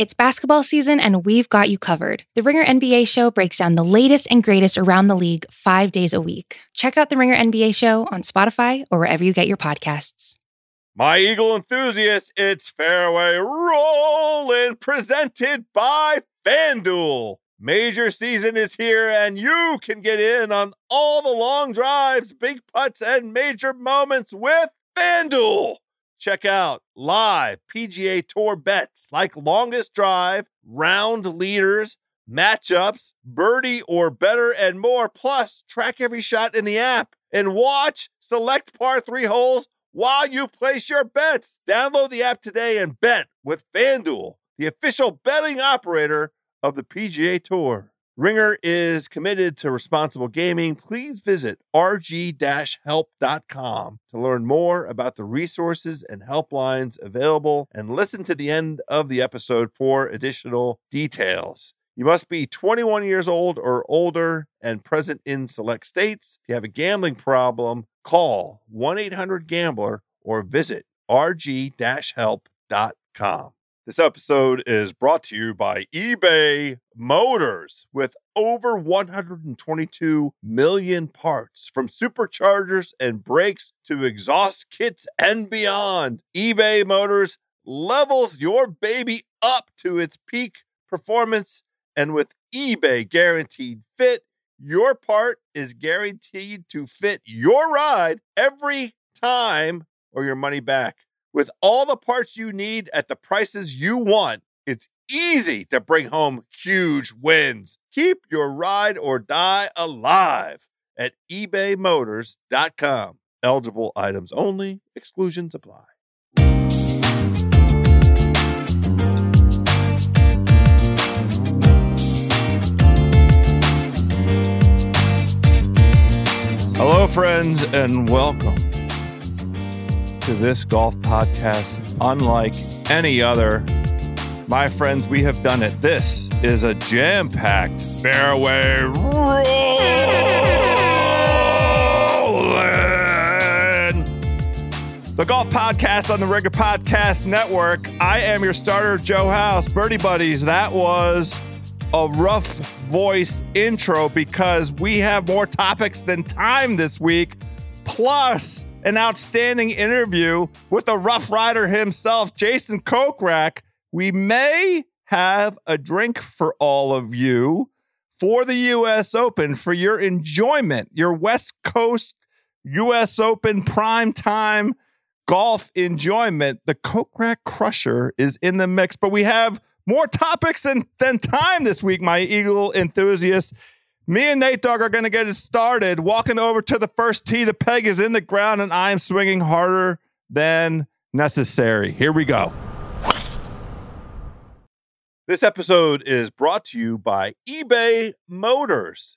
It's basketball season, and we've got you covered. The Ringer NBA show breaks down the latest and greatest around the league five days a week. Check out The Ringer NBA show on Spotify or wherever you get your podcasts. My Eagle enthusiasts, it's Fairway Rolling, presented by FanDuel. Major season is here, and you can get in on all the long drives, big putts, and major moments with FanDuel. Check out live PGA Tour bets like longest drive, round leaders, matchups, birdie or better, and more. Plus, track every shot in the app and watch select par three holes while you place your bets. Download the app today and bet with FanDuel, the official betting operator of the PGA Tour. Ringer is committed to responsible gaming. Please visit rg-help.com to learn more about the resources and helplines available and listen to the end of the episode for additional details. You must be 21 years old or older and present in select states. If you have a gambling problem, call 1-800-GAMBLER or visit rg-help.com. This episode is brought to you by eBay Motors with over 122 million parts from superchargers and brakes to exhaust kits and beyond. eBay Motors levels your baby up to its peak performance and with eBay guaranteed fit, your part is guaranteed to fit your ride every time or your money back. With all the parts you need at the prices you want, it's easy to bring home huge wins. Keep your ride or die alive at ebaymotors.com. Eligible items only, exclusions apply. Hello, friends, and welcome to this golf podcast unlike any other. My friends, we have done it. This is a jam packed fairway rolling. The Golf Podcast on the Ringer Podcast Network. I am your starter, Joe House. Birdie Buddies, that was a rough voice intro because we have more topics than time this week. Plus, an outstanding interview with the Rough Rider himself, Jason Kokrak. We may have a drink for all of you for the U.S. Open for your enjoyment, your West Coast U.S. Open prime time golf enjoyment. The Kokrak Crusher is in the mix, but we have more topics than, than time this week, my Eagle enthusiasts. Me and Nate Dogg are going to get it started. Walking over to the first tee, the peg is in the ground, and I am swinging harder than necessary. Here we go. This episode is brought to you by eBay Motors.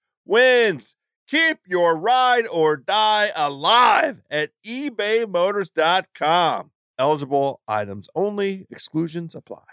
wins. Keep your ride or die alive at ebaymotors.com. Eligible items only, exclusions apply.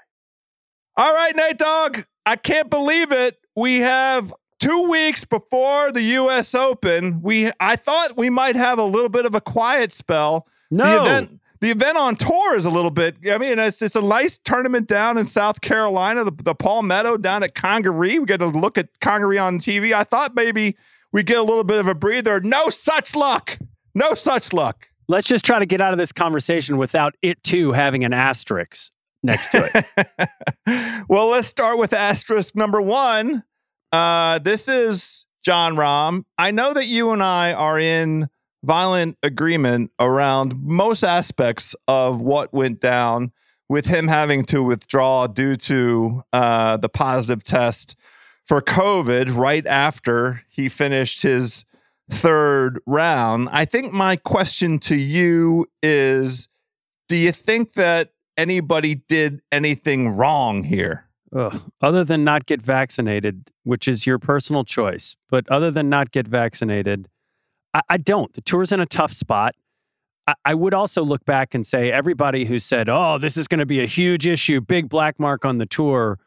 All right, Nate Dog, I can't believe it. We have two weeks before the U.S. Open. We I thought we might have a little bit of a quiet spell. No. The event, the event on tour is a little bit. I mean, it's it's a nice tournament down in South Carolina, the, the Palmetto down at Congaree. We get to look at Congaree on TV. I thought maybe we get a little bit of a breather. No such luck. No such luck. Let's just try to get out of this conversation without it too having an asterisk. next to it. well, let's start with asterisk number one. Uh, this is Jon Rahm. I know that you and I are in violent agreement around most aspects of what went down with him having to withdraw due to uh, the positive test for COVID right after he finished his third round. I think my question to you is do you think that anybody did anything wrong here? Ugh. Other than not get vaccinated, which is your personal choice, but other than not get vaccinated, I, I don't. The tour's in a tough spot. I, I would also look back and say everybody who said, oh, this is going to be a huge issue, big black mark on the tour,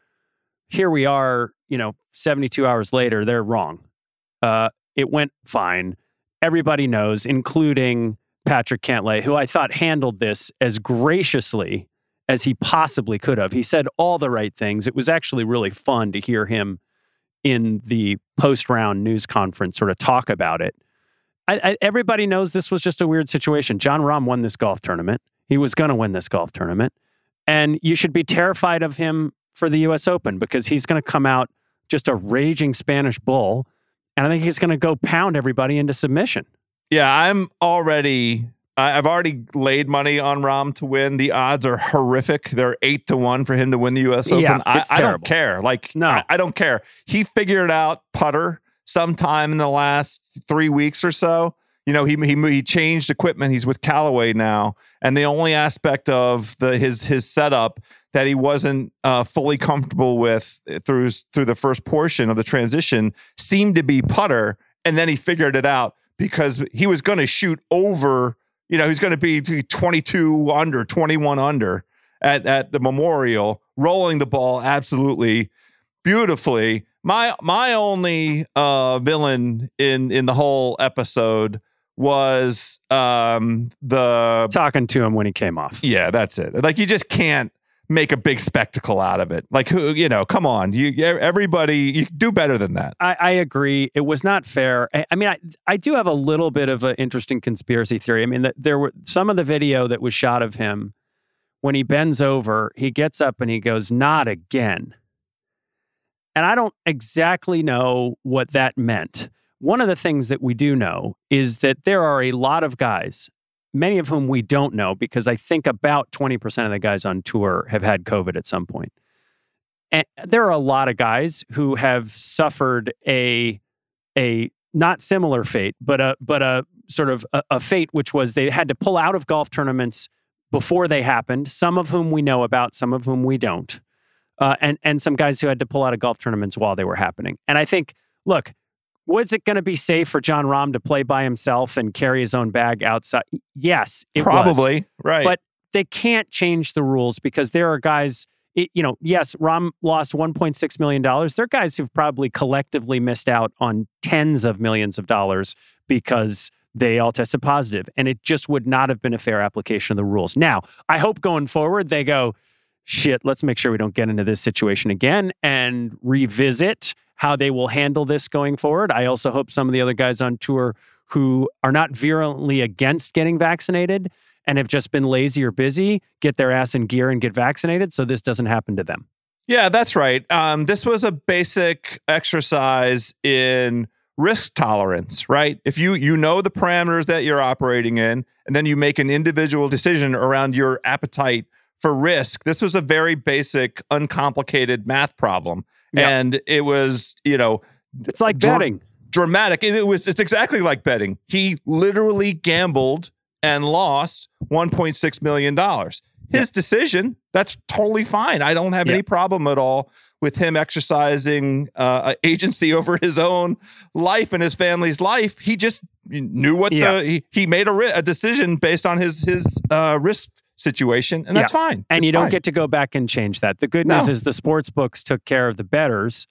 here we are, you know, 72 hours later, they're wrong. Uh, it went fine. Everybody knows, including Patrick Cantlay, who I thought handled this as graciously as he possibly could have. He said all the right things. It was actually really fun to hear him in the post round news conference sort of talk about it. I, I, everybody knows this was just a weird situation. Jon Rahm won this golf tournament. He was going to win this golf tournament. And you should be terrified of him for the US Open because he's going to come out just a raging Spanish bull. And I think he's going to go pound everybody into submission. Yeah, I'm already I've already laid money on Rahm to win. The odds are horrific. They're eight to one for him to win the U.S. Open. Yeah, I, I, don't care. Like, no, I, I, don't care. He figured out putter sometime in the last three weeks or so. You know, he he he changed equipment. He's with Callaway now, and the only aspect of the his his setup that he wasn't uh, fully comfortable with through through the first portion of the transition seemed to be putter, and then he figured it out because he was going to shoot over you know, he's going to be 22 under, 21 under at, at the Memorial, rolling the ball absolutely beautifully. My my only uh, villain in in the whole episode was um, the talking to him when he came off. Yeah, that's it. Like you just can't make a big spectacle out of it. Like who, you know, come on, you everybody, you do better than that. I, I agree. It was not fair. I, I, mean, I, I do have a little bit of an interesting conspiracy theory. I mean, that there were some of the video that was shot of him when he bends over, he gets up and he goes, "Not again." And I don't exactly know what that meant. One of the things that we do know is that there are a lot of guys many of whom we don't know because I think about 20% of the guys on tour have had COVID at some point. And there are a lot of guys who have suffered a a not similar fate, but a but a sort of a, a fate which was they had to pull out of golf tournaments before they happened. Some of whom we know about, some of whom we don't, uh, and and some guys who had to pull out of golf tournaments while they were happening. And I think, look, was it going to be safe for Jon Rahm to play by himself and carry his own bag outside? Yes, it probably was. right. But they can't change the rules because there are guys. It, you know, yes, Rahm lost 1.6 million dollars. There are guys who've probably collectively missed out on tens of millions of dollars because they all tested positive, and it just would not have been a fair application of the rules. Now, I hope going forward they go, shit. Let's make sure we don't get into this situation again and revisit how they will handle this going forward. I also hope some of the other guys on tour who are not virulently against getting vaccinated and have just been lazy or busy get their ass in gear and get vaccinated so this doesn't happen to them. Yeah, that's right. Um, this was a basic exercise in risk tolerance, right? If you you know the parameters that you're operating in, and then you make an individual decision around your appetite for risk. This was a very basic, uncomplicated math problem. Yep. And it was, you know, it's like dr- betting. Dramatic. It, it was it's exactly like betting. He literally gambled and lost 1.6 million dollars. His yep. decision, that's totally fine. I don't have yep. any problem at all with him exercising uh, agency over his own life and his family's life. He just knew what the he, he made a, a decision based on his his uh, risk situation, and that's yeah. fine. And it's you don't get to go back and change that. The good news no. is the sports books took care of the betters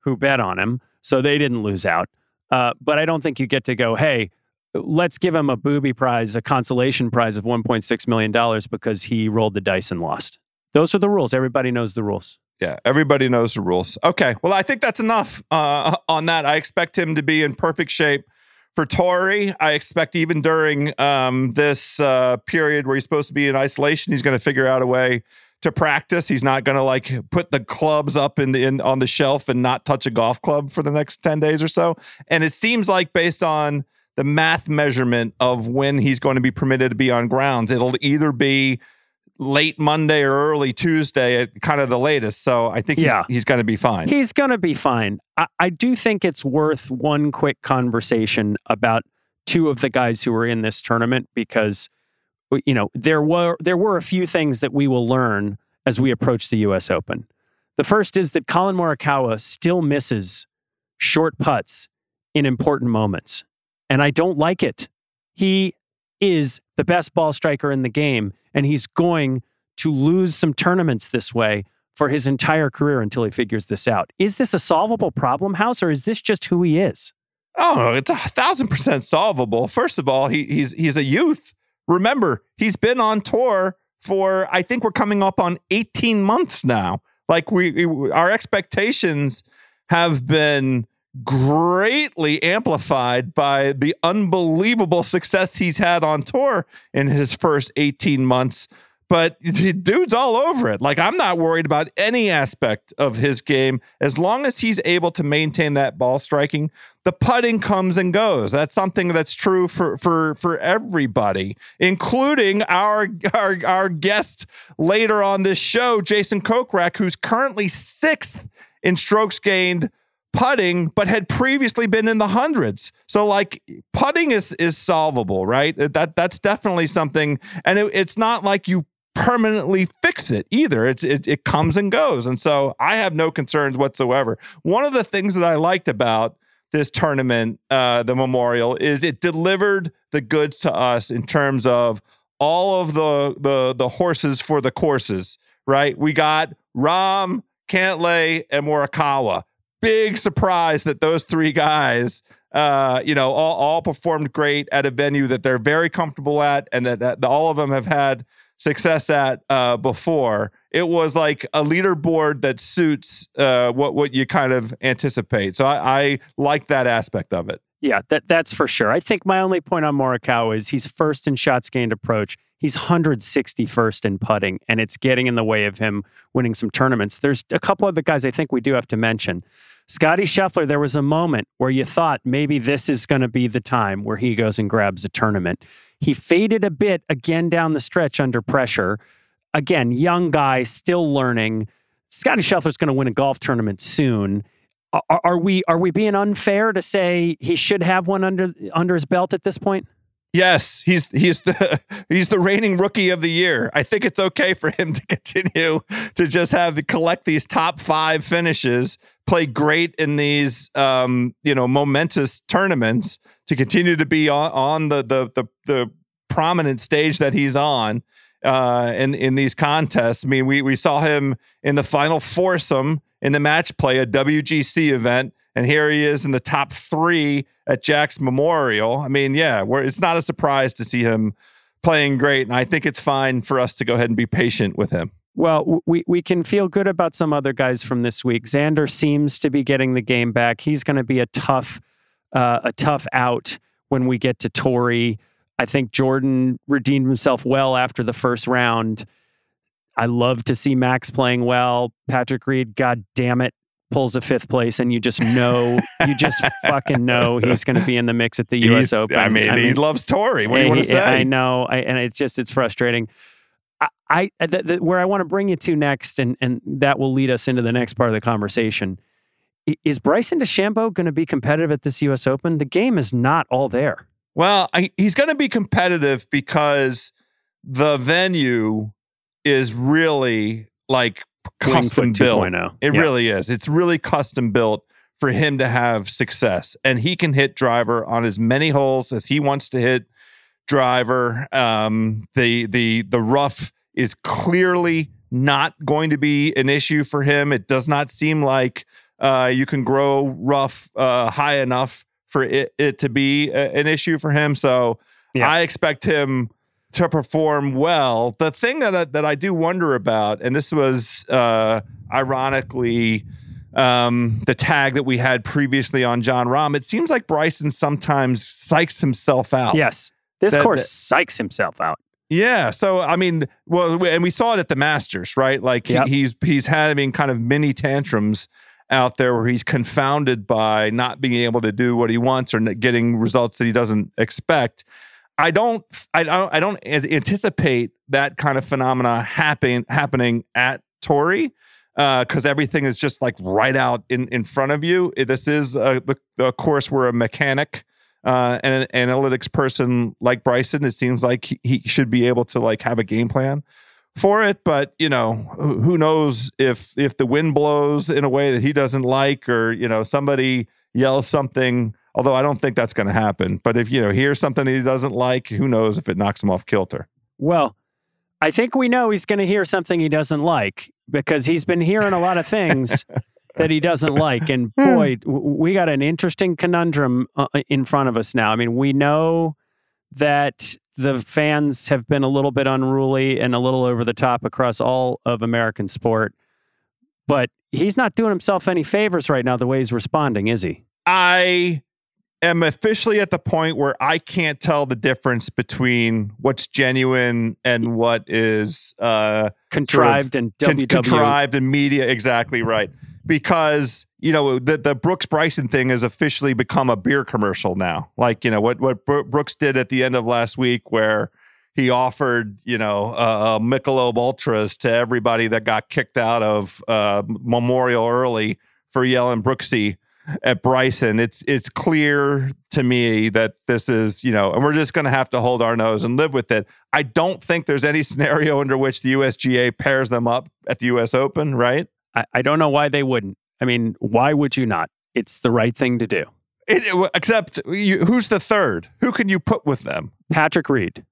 who bet on him, so they didn't lose out. Uh, but I don't think you get to go, hey, let's give him a booby prize, a consolation prize of $1.6 million because he rolled the dice and lost. Those are the rules. Everybody knows the rules. Yeah, everybody knows the rules. Okay, well, I think that's enough uh, on that. I expect him to be in perfect shape for Torrey, I expect even during um, this uh, period where he's supposed to be in isolation, he's going to figure out a way to practice. He's not going to like put the clubs up in the in on the shelf and not touch a golf club for the next 10 days or so. And it seems like based on the math measurement of when he's going to be permitted to be on grounds, it'll either be late Monday or early Tuesday at kind of the latest. So I think he's, Yeah. he's going to be fine. He's going to be fine. I, I do think it's worth one quick conversation about two of the guys who were in this tournament because you know there were there were a few things that we will learn as we approach the U.S. Open. The first is that Collin Morikawa still misses short putts in important moments, and I don't like it. He is the best ball striker in the game, and he's going to lose some tournaments this way for his entire career until he figures this out. Is this a solvable problem, House, or is this just who he is? Oh, it's a thousand percent solvable. First of all, he, he's he's a youth. Remember, he's been on tour for I think we're coming up on 18 months now. Like we, we our expectations have been greatly amplified by the unbelievable success he's had on tour in his first 18 months. But dude's all over it. Like I'm not worried about any aspect of his game as long as he's able to maintain that ball striking. The putting comes and goes. That's something that's true for for for everybody, including our our our guest later on this show, Jason Kokrak, who's currently sixth in strokes gained putting, but had previously been in the hundreds. So like putting is is solvable, right? That that's definitely something, and it, it's not like you permanently fix it either. It's it, it comes and goes, and so I have no concerns whatsoever. One of the things that I liked about this tournament, uh, the Memorial, is it delivered the goods to us in terms of all of the the the horses for the courses. Right, we got Rahm, Cantlay, and Morikawa big surprise that those three guys, uh, you know, all, all performed great at a venue that they're very comfortable at, and that, that all of them have had success at uh, before. It was like a leaderboard that suits uh, what what you kind of anticipate. So I, I like that aspect of it. Yeah, that that's for sure. I think my only point on Morikawa is he's first in shots gained approach. He's 161st in putting, and it's getting in the way of him winning some tournaments. There's a couple other guys I think we do have to mention. Scottie Scheffler, there was a moment where you thought maybe this is going to be the time where he goes and grabs a tournament. He faded a bit again down the stretch under pressure. Again, young guy, still learning. Scottie Scheffler's going to win a golf tournament soon. Are, are we are we being unfair to say he should have one under under his belt at this point? Yes, he's he's the he's the reigning rookie of the year. I think it's okay for him to continue to just have to collect these top five finishes, play great in these um, you know momentous tournaments, to continue to be on, on the, the the the prominent stage that he's on uh, in in these contests. I mean, we we saw him in the final foursome in the match play, a WGC event, and here he is in the top three at Jack's Memorial. I mean, yeah, it's not a surprise to see him playing great, and I think it's fine for us to go ahead and be patient with him. Well, we, we can feel good about some other guys from this week. Xander seems to be getting the game back. He's going to be a tough uh, a tough out when we get to Torrey. I think Jordan redeemed himself well after the first round. I love to see Max playing well. Patrick Reed, god damn it, pulls a fifth place, and you just know, you just fucking know he's going to be in the mix at the U.S. He's- Open. I mean, he loves Torrey. What do you want to say? I know, I, and it's just it's frustrating. I, I the, the, where I want to bring you to next, and and that will lead us into the next part of the conversation. i- Is Bryson DeChambeau going to be competitive at this U.S. Open? The game is not all there. Well, I, he's going to be competitive because the venue is really like custom built. 2.0. It Yeah. really is. It's really custom built for him to have success, and he can hit driver on as many holes as he wants to hit driver. Um, the the the rough is clearly not going to be an issue for him. It does not seem like uh, you can grow rough uh, high enough for it, it to be a- an issue for him. So Yeah. I expect him to perform well. The thing that I, that I do wonder about, and this was uh, ironically um, the tag that we had previously on Jon Rahm, it seems like Bryson sometimes psychs himself out. Yes, this That- course psychs himself out. Yeah. So I mean, well, and we saw it at the Masters, right? Like Yep. he, he's he's having kind of mini tantrums out there where he's confounded by not being able to do what he wants or getting results that he doesn't expect. I don't, I don't, I don't anticipate that kind of phenomena happen happening at Torrey because everything is just like right out in in front of you. This is uh, the the course where a mechanic uh, and an analytics person like Bryson, it seems like he, should be able to like have a game plan for it. But you know, who knows if if the wind blows in a way that he doesn't like, or you know, somebody yells something. Although I don't think that's going to happen. But if you know hears something he doesn't like, who knows if it knocks him off kilter? Well, I think we know he's going to hear something he doesn't like because he's been hearing a lot of things that he doesn't like. And boy, w- we got an interesting conundrum uh, in front of us now. I mean, we know that the fans have been a little bit unruly and a little over the top across all of American sport, but he's not doing himself any favors right now the way he's responding, is he? I am officially at the point where I can't tell the difference between what's genuine and what is uh, Contrived and con- WWE. contrived and media. Exactly right. Because you know the the Brooks Bryson thing has officially become a beer commercial now. Like you know what what Brooks did at the end of last week, where he offered you know uh, Michelob Ultras to everybody that got kicked out of uh, Memorial early for yelling Brooksy at Bryson. It's it's clear to me that this is you know, and we're just going to have to hold our nose and live with it. I don't think there's any scenario under which the USGA pairs them up at the US Open, right? I, I don't know why they wouldn't. I mean, why would you not? It's the right thing to do. It, it- except you, who's the third? Who can you put with them? Patrick Reed.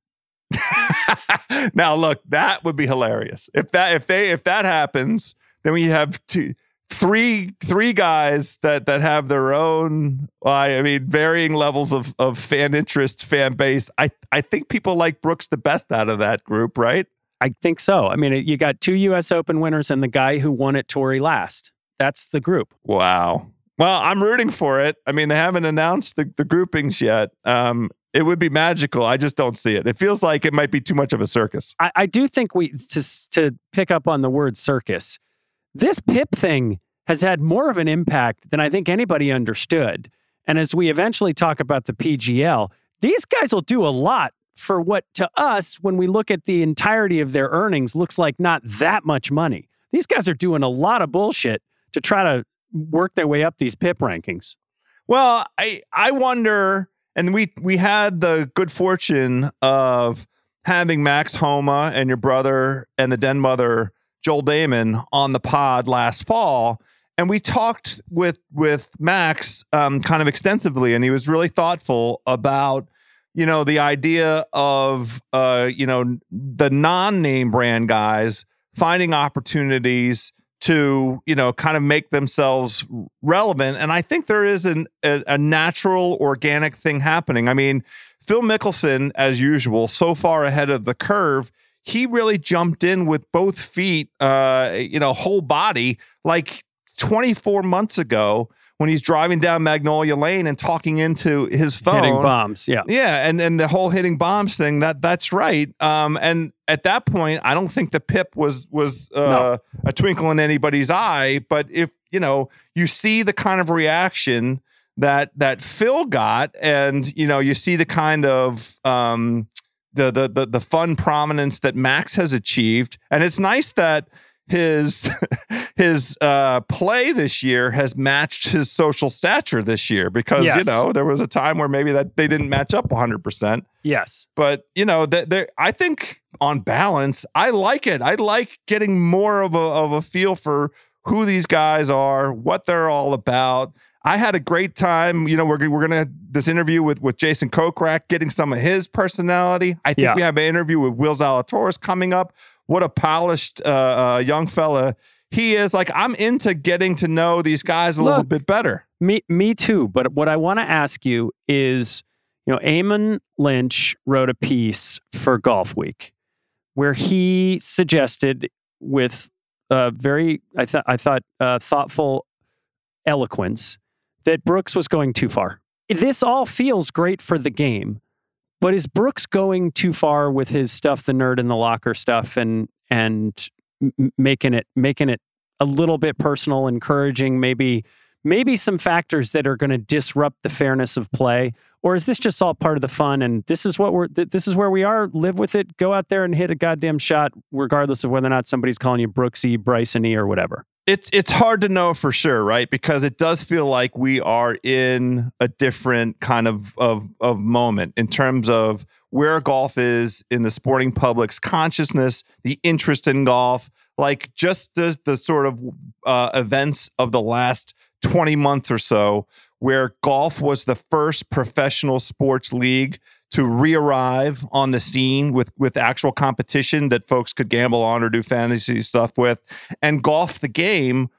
now look, that would be hilarious. If that if they if that happens, then we have two three three guys that that have their own I mean varying levels of of fan interest, fan base. I I think people like Brooks the best out of that group, right? I think so. I mean, you got two U.S. Open winners and the guy who won at Torrey last. That's the group. Wow. Well, I'm rooting for it. I mean, they haven't announced the, the groupings yet. Um, it would be magical. I just don't see it. It feels like it might be too much of a circus. I, I do think we to to pick up on the word circus. This Pip thing has had more of an impact than I think anybody understood. And as we eventually talk about the PGL, these guys will do a lot for what to us, when we look at the entirety of their earnings, looks like not that much money. These guys are doing a lot of bullshit to try to work their way up these PIP rankings. Well, I I wonder, and we we had the good fortune of having Max Homa and your brother and the den mother Joel Dahmen on the pod last fall, and we talked with with Max um, kind of extensively, and he was really thoughtful about you know the idea of uh, you know the non-name brand guys finding opportunities to you know kind of make themselves relevant. And i think there is an, a, a natural organic thing happening. I mean phil mickelson as usual so far ahead of the curve he really jumped in with both feet uh you know whole body like 24 months ago when he's driving down magnolia lane and talking into his phone Hitting bombs. Yeah. yeah, and and the whole hitting bombs thing that that's right. Um, and at that point, I don't think the pip was was uh, No. a twinkle in anybody's eye. But if you know, you see the kind of reaction that that Phil got, and you know, you see the kind of um, the the the the fun prominence that Max has achieved, and it's nice that his his uh play this year has matched his social stature this year because you know there was a time where maybe that they didn't match up 100% Yes. but you know that there I think on balance I like it. I like getting more of a of a feel for who these guys are what they're all about. I had a great time you know we're we're going to this interview with with Jason Kokrak getting some of his personality. I think Yeah. we have an interview with Will Zalatoris coming up what a polished uh, uh, young fella he is like I'm into getting to know these guys a little bit better Me, me too. But what I want to ask you is, you know, Eamon Lynch wrote a piece for Golf Week where he suggested, with a very, I thought, I thought, uh, thoughtful eloquence, that Brooks was going too far. This all feels great for the game, But is Brooks going too far with his stuff, the nerd in the locker stuff, and and making it making it a little bit personal, encouraging maybe maybe some factors that are going to disrupt the fairness of play, or is this just all part of the fun? And this is what we're this is where we are. Live with it. Go out there and hit a goddamn shot, regardless of whether or not somebody's calling you Brooksy, Brysony, or whatever it's it's hard to know for sure, right? Because it does feel like we are in a different kind of of of moment in terms of where golf is in the sporting public's consciousness, the interest in golf, like just the the sort of uh, events of the last twenty months or so, where golf was the first professional sports league to re-arrive on the scene with with actual competition that folks could gamble on or do fantasy stuff with. And golf the game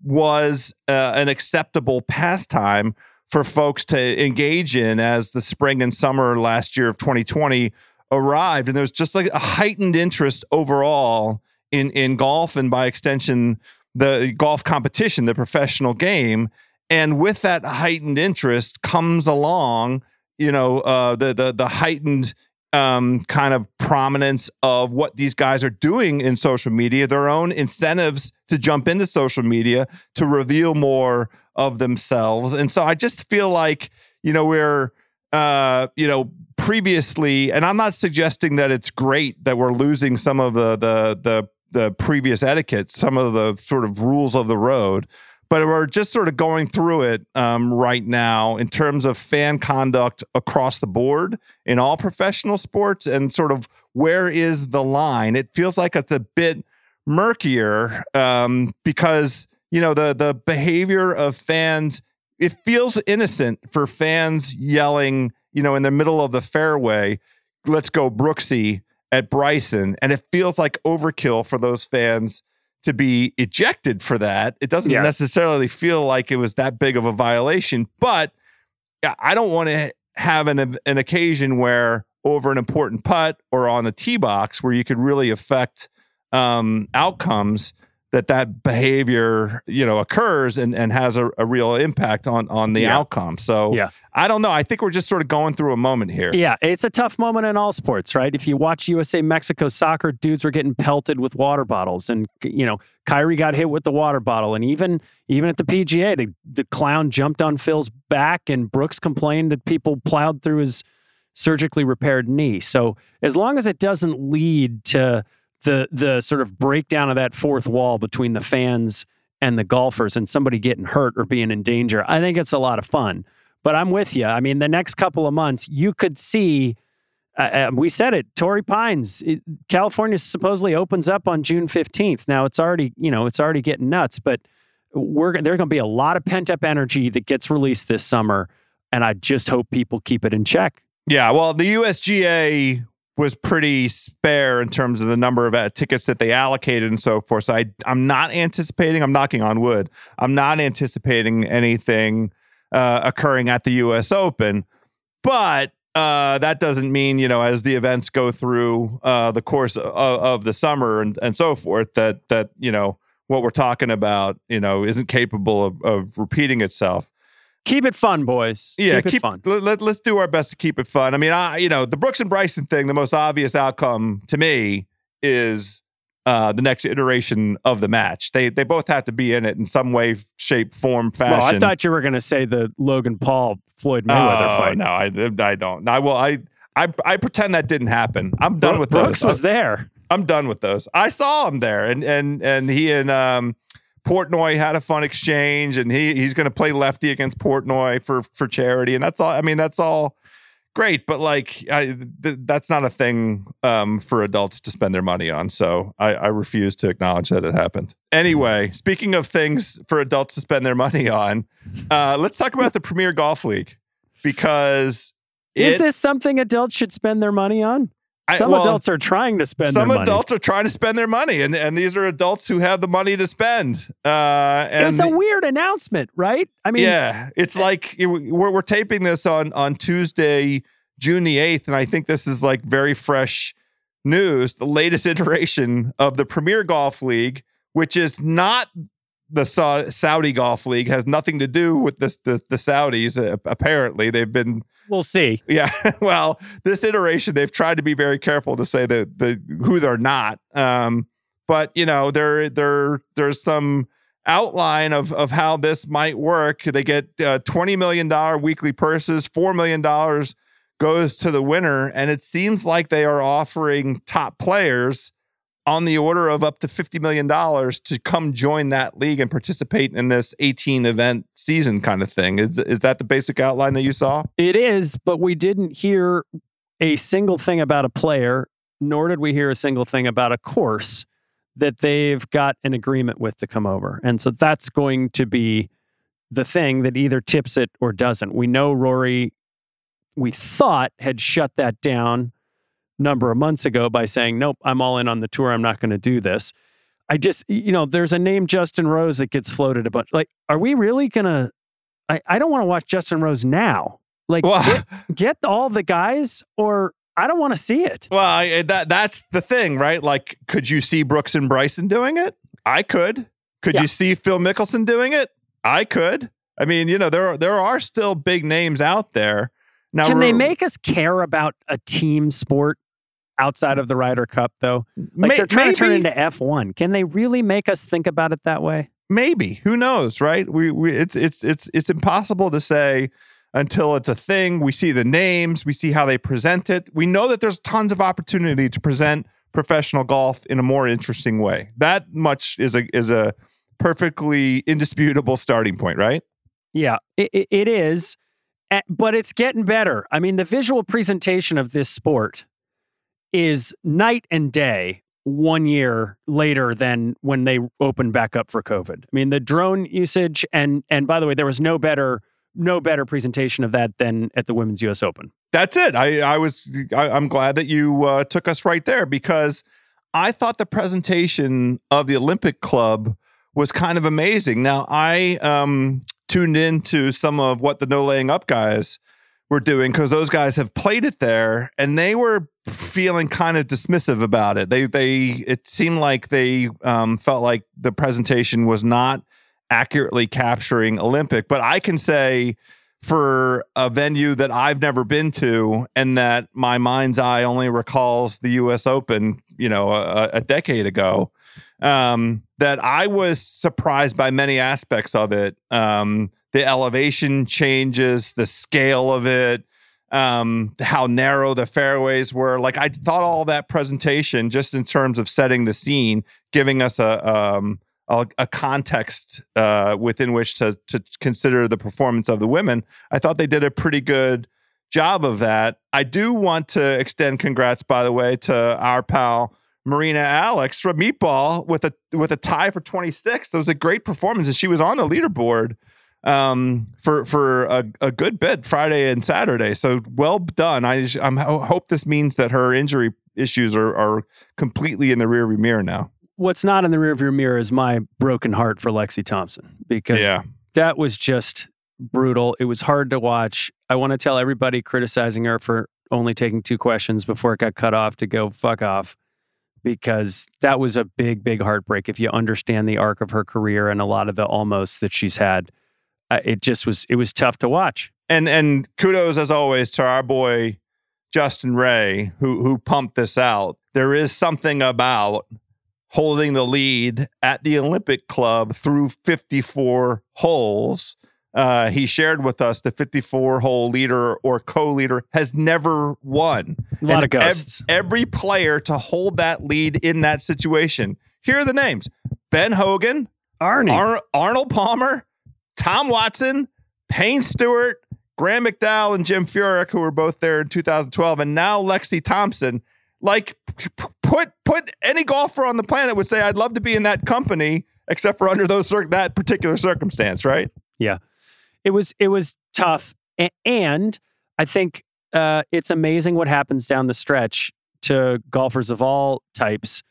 was uh, an acceptable pastime for folks to engage in as the spring and summer last year of 2020 arrived. And there was just like a heightened interest overall in in golf and by extension the golf competition the professional game. And with that heightened interest comes along you know uh, the the the heightened um, kind of prominence of what these guys are doing in social media, their own incentives to jump into social media to reveal more of themselves, and so I just feel like you know we're uh, you know previously, and I'm not suggesting that it's great that we're losing some of the the the the previous etiquette, some of the sort of rules of the road but we're just sort of going through it um, right now in terms of fan conduct across the board in all professional sports and sort of where is the line. It feels like it's a bit murkier um, because you know the the behavior of fans. It feels innocent for fans yelling, you know, in the middle of the fairway, "Let's go Brooksy" at Bryson, and it feels like overkill for those fans to be ejected for that. It doesn't yeah. necessarily feel like it was that big of a violation, but I don't want to have an an occasion where over an important putt or on a tee box where you could really affect um, outcomes that that behavior you know occurs and and has a, a real impact on on the yeah. outcome. So yeah. I don't know. I think we're just sort of going through a moment here. Yeah it's a tough moment in all sports right? If you watch usa mexico soccer dudes were getting pelted with water bottles and you know Kyrie got hit with the water bottle and even even at the pga the, the clown jumped on phil's back and brooks complained that people plowed through his surgically repaired knee. So as long as it doesn't lead to the the sort of breakdown of that fourth wall between the fans and the golfers and somebody getting hurt or being in danger. I think it's a lot of fun. But I'm with you. I mean, the next couple of months, you could see. Uh, uh we said it. Torrey Pines, it, California supposedly opens up on June 15th. Now it's already, you know, it's already getting nuts. But we're there's going to be a lot of pent up energy that gets released this summer, and I just hope people keep it in check. Yeah, well, the USGA was pretty spare in terms of the number of uh, tickets that they allocated and so forth. So I, I'm not anticipating, I'm knocking on wood, I'm not anticipating anything uh, occurring at the US Open. But uh, that doesn't mean, you know, as the events go through uh, the course of, of, the summer and, and so forth, that, that, you know, what we're talking about, you know, isn't capable of, of repeating itself keep it fun, boys. Yeah, keep, keep fun. Let, us do our best to keep it fun. I mean, I you know the Brooks and Bryson thing. The most obvious outcome to me is uh, the next iteration of the match. They they both have to be in it in some way, shape, form, fashion. Well, I thought you were going to say the Logan Paul Floyd Mayweather oh, fight. No, I, I don't. I will. I I I pretend that didn't happen. I'm done with Brooks those. was there. I'm done with those. I saw him there, and and and he and um Portnoy had a fun exchange, and he he's going to play lefty against Portnoy for for charity, and that's all. I mean, that's all great, but like I, th- that's not a thing um, for adults to spend their money on. So I, I refuse to acknowledge that it happened. Anyway, speaking of things for adults to spend their money on, uh, let's talk about the Premier Golf League because is this something adults should spend their money on? Some well, adults are trying to spend. Money. Some adults are trying to spend their money, and, and these are adults who have the money to spend. Uh, and it's a weird announcement, right? I mean, yeah, it's like we're we're taping this on on Tuesday, June the eighth, and I think this is like very fresh news. The latest iteration of the Premier Golf League, which is not the Saudi Golf League has nothing to do with this the, the Saudis. Apparently, they've been. We'll see. Yeah. well, this iteration, they've tried to be very careful to say that the who they're not. Um, but you know, there there there's some outline of of how this might work. They get uh, twenty million dollar weekly purses, four million dollars goes to the winner, and it seems like they are offering top players on the order of up to $50 million to come join that league and participate in this 18 event season kind of thing. Is, is that the basic outline that you saw? It is, but we didn't hear a single thing about a player, nor did we hear a single thing about a course that they've got an agreement with to come over. And so that's going to be the thing that either tips it or doesn't. We know Rory, we thought, had shut that down number of months ago by saying, nope, I'm all in on the tour. I'm not going to do this. I just, you know, there's a name Justin Rose that gets floated a bunch. Like, are we really going to? I, I don't want to watch Justin Rose now. Like, well, get, get all the guys, or I don't want to see it. Well, I, eh, that that's the thing, right? Like, could you see Brooks and Bryson doing it? I could. Could yeah. you see Phil Mickelson doing it? I could. I mean, you know, there are, there are still big names out there. Now, can they make us care about a team sport outside of the Ryder Cup, though? Like May- they're trying maybe. to turn into F1. Can they really make us think about it that way? Maybe. Who knows, right? We, we it's it's it's it's impossible to say until it's a thing. We see the names, we see how they present it. We know that there's tons of opportunity to present professional golf in a more interesting way. That much is a is a perfectly indisputable starting point, right? Yeah, it, it is, eh, but it's getting better. I mean, the visual presentation of this sport is night and day one year later than when they opened back up for COVID. I mean, the drone usage and and by the way, there was no better no better presentation of that than at the Women's U.S. Open. That's it. I I was I, am glad that you uh, took us right there because I thought the presentation of the Olympic Club was kind of amazing. Now I um, tuned into some of what the no laying up guys were doing because those guys have played it there and they were feeling kind of dismissive about it. They they it seemed like they um, felt like the presentation was not accurately capturing Olympic. But I can say for a venue that I've never been to and that my mind's eye only recalls the U.S. Open, you know, a, a decade ago, um, that I was surprised by many aspects of it. Um, the elevation changes, the scale of it, um, how narrow the fairways were. Like I thought all that presentation, just in terms of setting the scene, giving us a um, a, a, context uh, within which to to consider the performance of the women. I thought they did a pretty good job of that. I do want to extend congrats, by the way, to our pal. Marina Alex from Meatball with a with a tie for 26. It was a great performance, and she was on the leaderboard um, for for a, a, good bit Friday and Saturday. So well done. I I'm, I hope this means that her injury issues are are completely in the rearview mirror now. What's not in the rearview mirror is my broken heart for Lexi Thompson because yeah. that was just brutal. It was hard to watch. I want to tell everybody criticizing her for only taking two questions before it got cut off to go fuck off because that was a big, big heartbreak if you understand the arc of her career and a lot of the almost that she's had it just was it was tough to watch. And and kudos as always to our boy Justin Ray who who pumped this out. There is something about holding the lead at the Olympic Club through 54 holes. Uh, he shared with us the 54 hole leader or co leader has never won. A lot and of ghosts. Ev- every player to hold that lead in that situation. Here are the names Ben Hogan, Arnie, Ar- Arnold Palmer, Tom Watson, Payne Stewart, Graeme McDowell, and Jim Furyk, who were both there in 2012, and now Lexi Thompson. Like, put put any golfer on the planet would say, "I'd love to be in that company," except for under those that particular circumstance, right? Yeah, it was it was tough, and I think uh, it's amazing what happens down the stretch to golfers of all types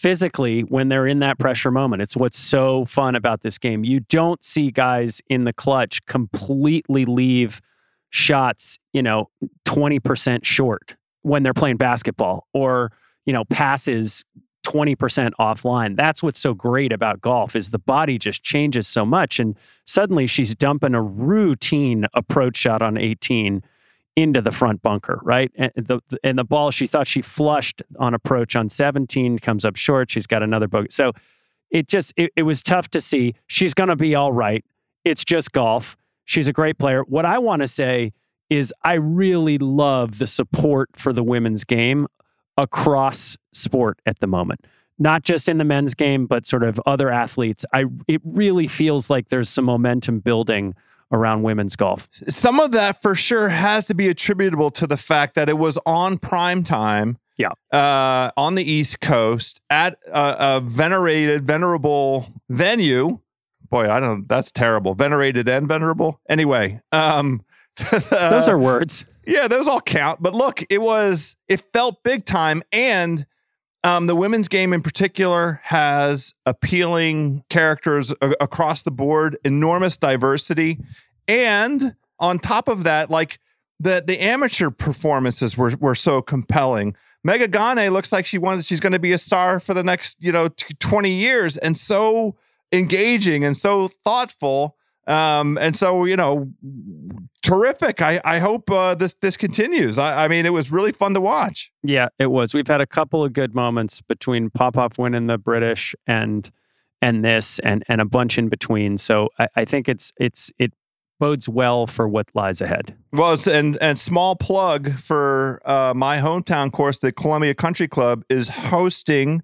physically when they're in that pressure moment. It's what's so fun about this game. You don't see guys in the clutch completely leave shots, you know, 20% short when they're playing basketball or, you know, passes 20% offline. That's what's so great about golf is the body just changes so much and suddenly she's dumping a routine approach shot on 18 into the front bunker, right? And the and the ball she thought she flushed on approach on 17 comes up short. She's got another bogey. So it just it, it was tough to see. She's going to be all right. It's just golf. She's a great player. What I want to say is I really love the support for the women's game across sport at the moment. Not just in the men's game, but sort of other athletes. I it really feels like there's some momentum building around women's golf. Some of that for sure has to be attributable to the fact that it was on prime time. Yeah. Uh, on the East Coast at a, a venerated, venerable venue. Boy, I don't. That's terrible. Venerated and venerable. Anyway, um, those are words. Yeah, those all count. But look, it was. It felt big time, and um, the women's game in particular has appealing characters a- across the board, enormous diversity, and on top of that, like the the amateur performances were were so compelling. Megha Ganne looks like she wants she's going to be a star for the next you know t- twenty years, and so engaging and so thoughtful. Um, and so you know, terrific. I I hope uh, this this continues. I, I mean, it was really fun to watch. Yeah, it was. We've had a couple of good moments between Popov winning the British and and this and and a bunch in between. So I, I think it's it's it bodes well for what lies ahead. Well, it's, and and small plug for uh, my hometown course, the Columbia Country Club is hosting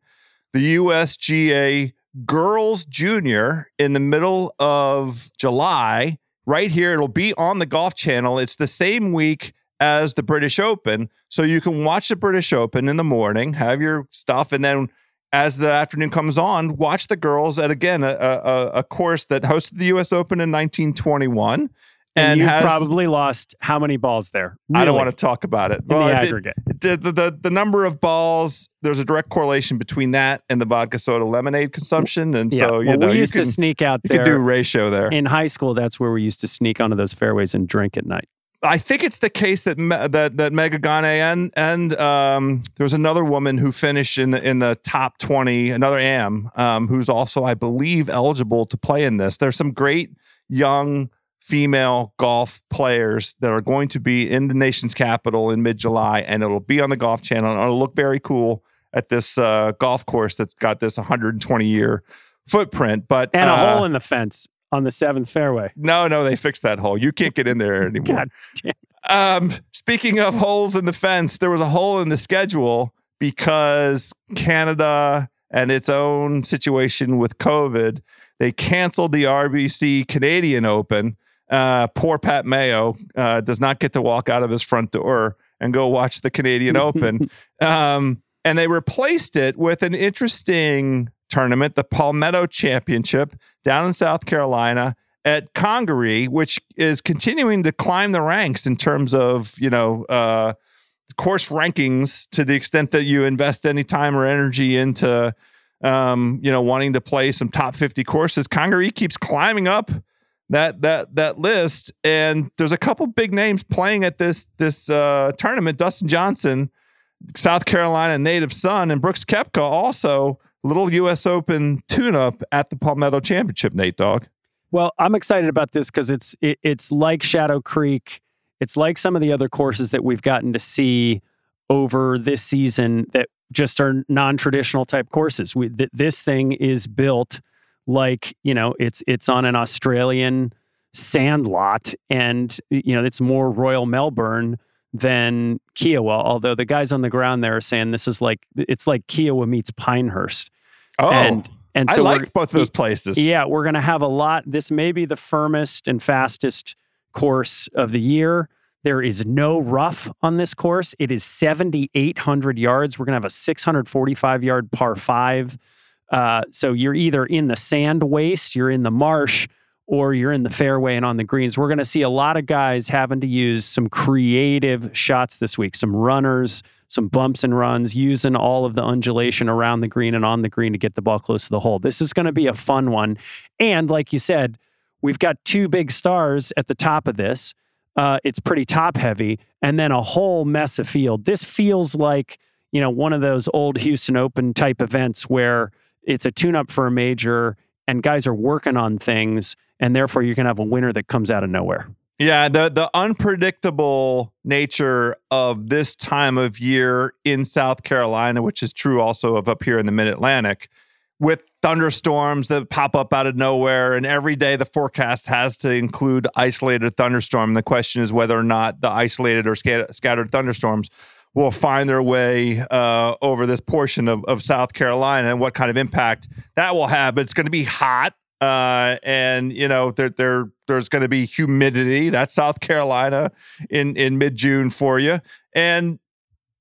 the USGA Girls Junior in the middle of July. Right here, it'll be on the Golf Channel. It's the same week as the British Open, so you can watch the British Open in the morning, have your stuff, and then as the afternoon comes on, watch the girls at again a, a, a course that hosted the U.S. Open in 1921. And, And you've has, probably lost how many balls there? I don't want to talk about it. in the aggregate. it did- the, the the number of balls. There's a direct correlation between that and the vodka soda lemonade consumption, and yeah. so you well, know we used can, to sneak out you there do ratio there. in high school. That's where we used to sneak onto those fairways and drink at night. I think it's the case that Me- that that Megha Ganne and and um, there was another woman who finished in the in the top twenty, another Am, um, who's also I believe eligible to play in this. There's some great young female golf players that are going to be in the nation's capital in mid July, and it'll be on the Golf Channel. And it'll look very cool at this uh, golf course that's got this 120 year footprint. But And a uh, hole in the fence on the seventh fairway. no, no, they fixed that hole. You can't get in there anymore. God damn. Um, speaking of holes in the fence, there was a hole in the schedule because Canada and its own situation with COVID, they canceled the RBC Canadian Open. Uh, poor Pat Mayo uh, does not get to walk out of his front door and go watch the Canadian Open. Um, and they replaced it with an interesting tournament, the Palmetto Championship down in South Carolina at Congaree, which is continuing to climb the ranks in terms of, you know, uh, course rankings to the extent that you invest any time or energy into, um, you know, wanting to play some top 50 courses. Congaree keeps climbing up that that that list and there's a couple big names playing at this this uh tournament Dustin Johnson South Carolina native son and Brooks Koepka also little US Open tune up at the Palmetto Championship Nate Dog Well, I'm excited about this because it's it, it's like Shadow Creek. It's like some of the other courses that we've gotten to see over this season that just are non-traditional type courses. We, th- this thing is built like you know it's it's on an Australian sand lot, and you know it's more Royal Melbourne than Kiawah. Although the guys on the ground there are saying this is like it's like Kiawah meets Pinehurst. Oh and and so we're- like both those places yeah, we're going to have a lot. This may be the firmest and fastest course of the year. There is no rough on this course. It is 7,800 yards. We're going to have a 645 yard par five. Uh, so you're either in the sand waste, you're in the marsh, or you're in the fairway and on the greens. We're going to see a lot of guys having to use some creative shots this week, some runners, some bumps and runs, using all of the undulation around the green and on the green to get the ball close to the hole. This is going to be a fun one. And like you said, we've got two big stars at the top of this. Uh, it's pretty top heavy, and then a whole mess of field. This feels like you know, one of those old Houston Open type events where it's a tune up for a major and guys are working on things and therefore going to have a winner that comes out of nowhere. Yeah, the the unpredictable nature of this time of year in South Carolina, which is true also of up here in the Mid Atlantic, with thunderstorms that pop up out of nowhere, and every day the forecast has to include isolated thunderstorm. The question is whether or not the isolated or scat- scattered thunderstorms will find their way uh, over this portion of, of South Carolina and what kind of impact that will have. But it's going to be hot uh, and you know there there there's going to be humidity. That's South Carolina in in mid June for you, and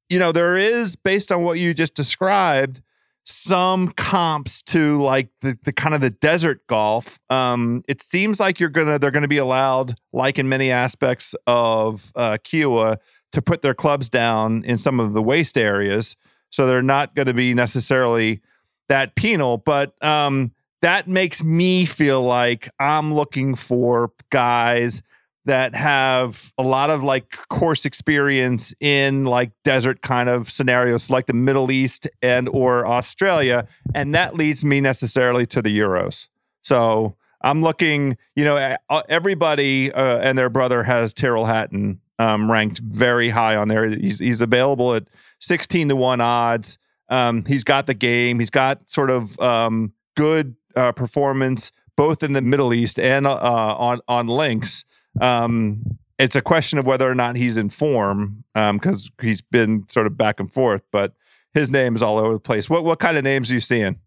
you know there is based on what you just described some comps to like the, the kind of the desert golf. Um, it seems like you're gonna they're gonna be allowed, like in many aspects of uh, Kiawah, to put their clubs down in some of the waste areas. So they're not going to be necessarily that penal, but um, that makes me feel like I'm looking for guys that have a lot of like course experience in like desert kind of scenarios like the Middle East and or Australia and that leads me necessarily to the Euros. So I'm looking, you know, everybody uh, and their brother has Tyrrell Hatton um, ranked very high on there. He's, he's available at 16 to 1 odds. Um, he's got the game. He's got sort of um, good uh, performance both in the Middle East and uh, on on links. Um, it's a question of whether or not he's in form because um, he's been sort of back and forth, but his name is all over the place. What what kind of names are you seeing?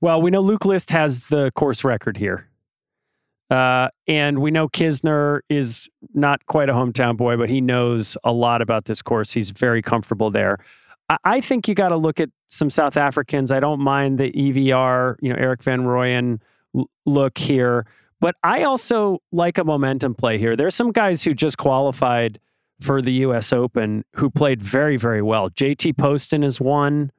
Well, we know Luke List has the course record here. Uh, and we know Kisner is not quite a hometown boy, but he knows a lot about this course. He's very comfortable there. I think you got to look at some South Africans. I don't mind the EVR, you know, Eric van Rooyen look here, but I also like a momentum play here. There's some guys who just qualified for the U.S. Open who played very, very well. JT Poston is one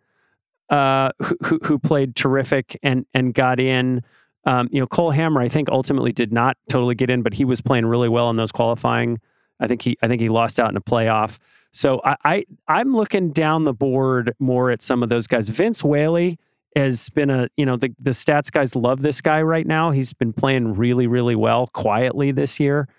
uh, who, who played terrific and and got in. Um, you know, Cole Hammer, I think ultimately did not totally get in, but he was playing really well in those qualifying. I think he I think he lost out in a playoff. So I, I am looking down the board more at some of those guys. Vince Whaley has been a you know the the stats guys love this guy right now. He's been playing really really well quietly this year,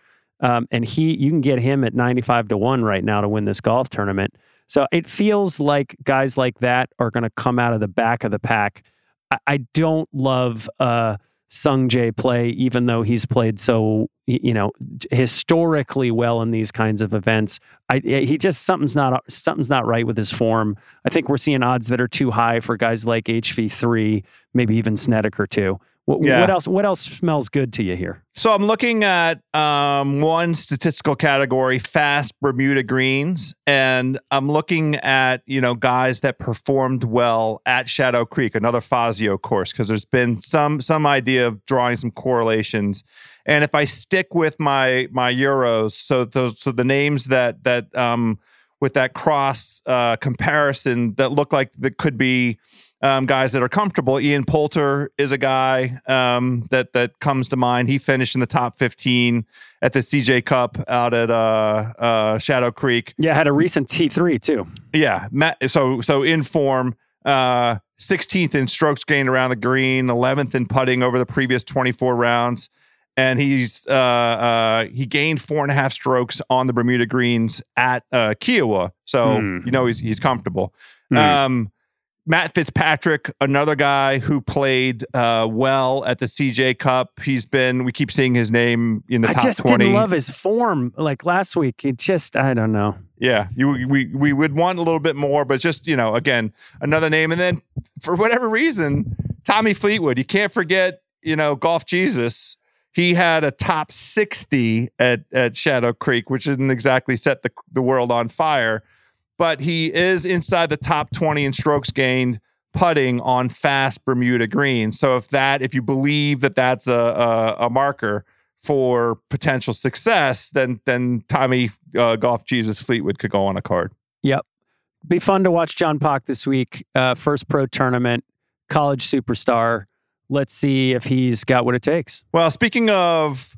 um, and he you can get him at 95 to one right now to win this golf tournament. So it feels like guys like that are going to come out of the back of the pack. I, I don't love. Uh, Sungjae play, even though he's played so you know historically well in these kinds of events. I, he just something's not something's not right with his form. I think we're seeing odds that are too high for guys like HV three, maybe even Snedeker too. What, yeah. what, else? What else smells good to you here? So I'm looking at um, one statistical category: fast Bermuda greens, and I'm looking at you know guys that performed well at Shadow Creek, another Fazio course, because there's been some some idea of drawing some correlations. And if I stick with my my Euros, so those so the names that that um, with that cross uh, comparison that look like that could be um, guys that are comfortable. Ian Poulter is a guy um, that that comes to mind. He finished in the top 15 at the CJ Cup out at uh, uh, Shadow Creek. Yeah, had a recent T3 too. Yeah, so so in form. Uh, 16th in strokes gained around the green, 11th in putting over the previous 24 rounds, and he's uh, uh, he gained four and a half strokes on the Bermuda greens at uh, Kiawah, so mm. you know he's he's comfortable. Mm. Um, Matt Fitzpatrick, another guy who played uh, well at the CJ Cup. He's been, we keep seeing his name in the I top 20. I just didn't love his form like last week. It just, I don't know. Yeah, you, we, we would want a little bit more, but just, you know, again, another name. And then for whatever reason, Tommy Fleetwood, you can't forget, you know, Golf Jesus. He had a top 60 at, at Shadow Creek, which didn't exactly set the, the world on fire but he is inside the top 20 in strokes gained putting on fast Bermuda greens. So if that, if you believe that that's a, a, a marker for potential success, then then Tommy uh, Golf Jesus Fleetwood could go on a card. Yep, be fun to watch John Pak this week. Uh, first pro tournament, college superstar. Let's see if he's got what it takes. Well, speaking of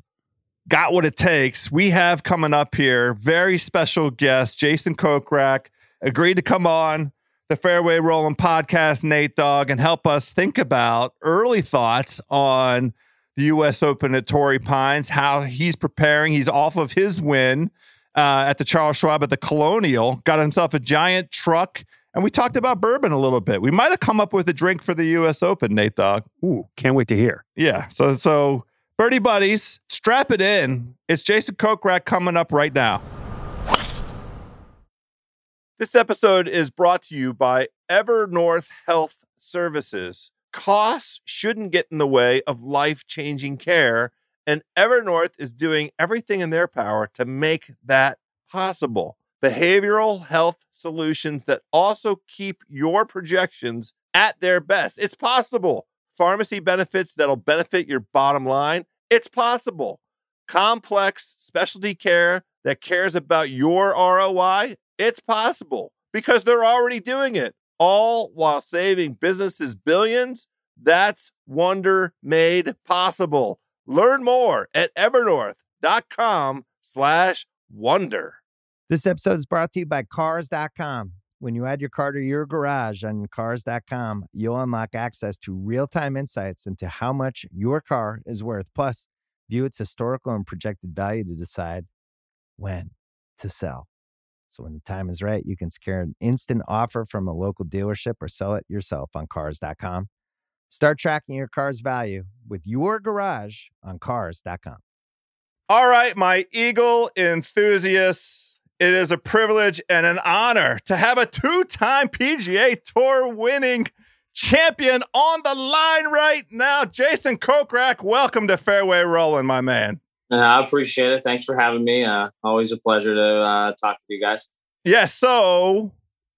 got what it takes, we have coming up here very special guest Jason Kokrak agreed to come on the Fairway Rolling podcast, Nate Dogg, and help us think about early thoughts on the U.S. Open at Torrey Pines, how he's preparing. He's off of his win uh, at the Charles Schwab at the Colonial, got himself a giant truck, and we talked about bourbon a little bit. We might have come up with a drink for the U.S. Open, Nate Dogg. Ooh, can't wait to hear. Yeah, so so Birdie Buddies, strap it in. It's Jason Kokrak coming up right now. This episode is brought to you by Evernorth Health Services. Costs shouldn't get in the way of life changing care, and Evernorth is doing everything in their power to make that possible. Behavioral health solutions that also keep your projections at their best. It's possible. Pharmacy benefits that'll benefit your bottom line. It's possible. Complex specialty care that cares about your ROI it's possible because they're already doing it, all while saving businesses billions. That's wonder made possible. Learn more at evernorth.com slash wonder. This episode is brought to you by Cars.com. When you add your car to your garage on Cars.com, you'll unlock access to real time insights into how much your car is worth. Plus, view its historical and projected value to decide when to sell. So when the time is right, you can secure an instant offer from a local dealership or sell it yourself on cars.com. Start tracking your car's value with your garage on cars.com. All right, my Eagle enthusiasts, it is a privilege and an honor to have a two time PGA Tour winning champion on the line right now. Jason Kokrak, welcome to Fairway Rolling, my man. Uh, I appreciate it. Thanks for having me. Uh, always a pleasure to uh, talk with you guys. Yes. Yeah, so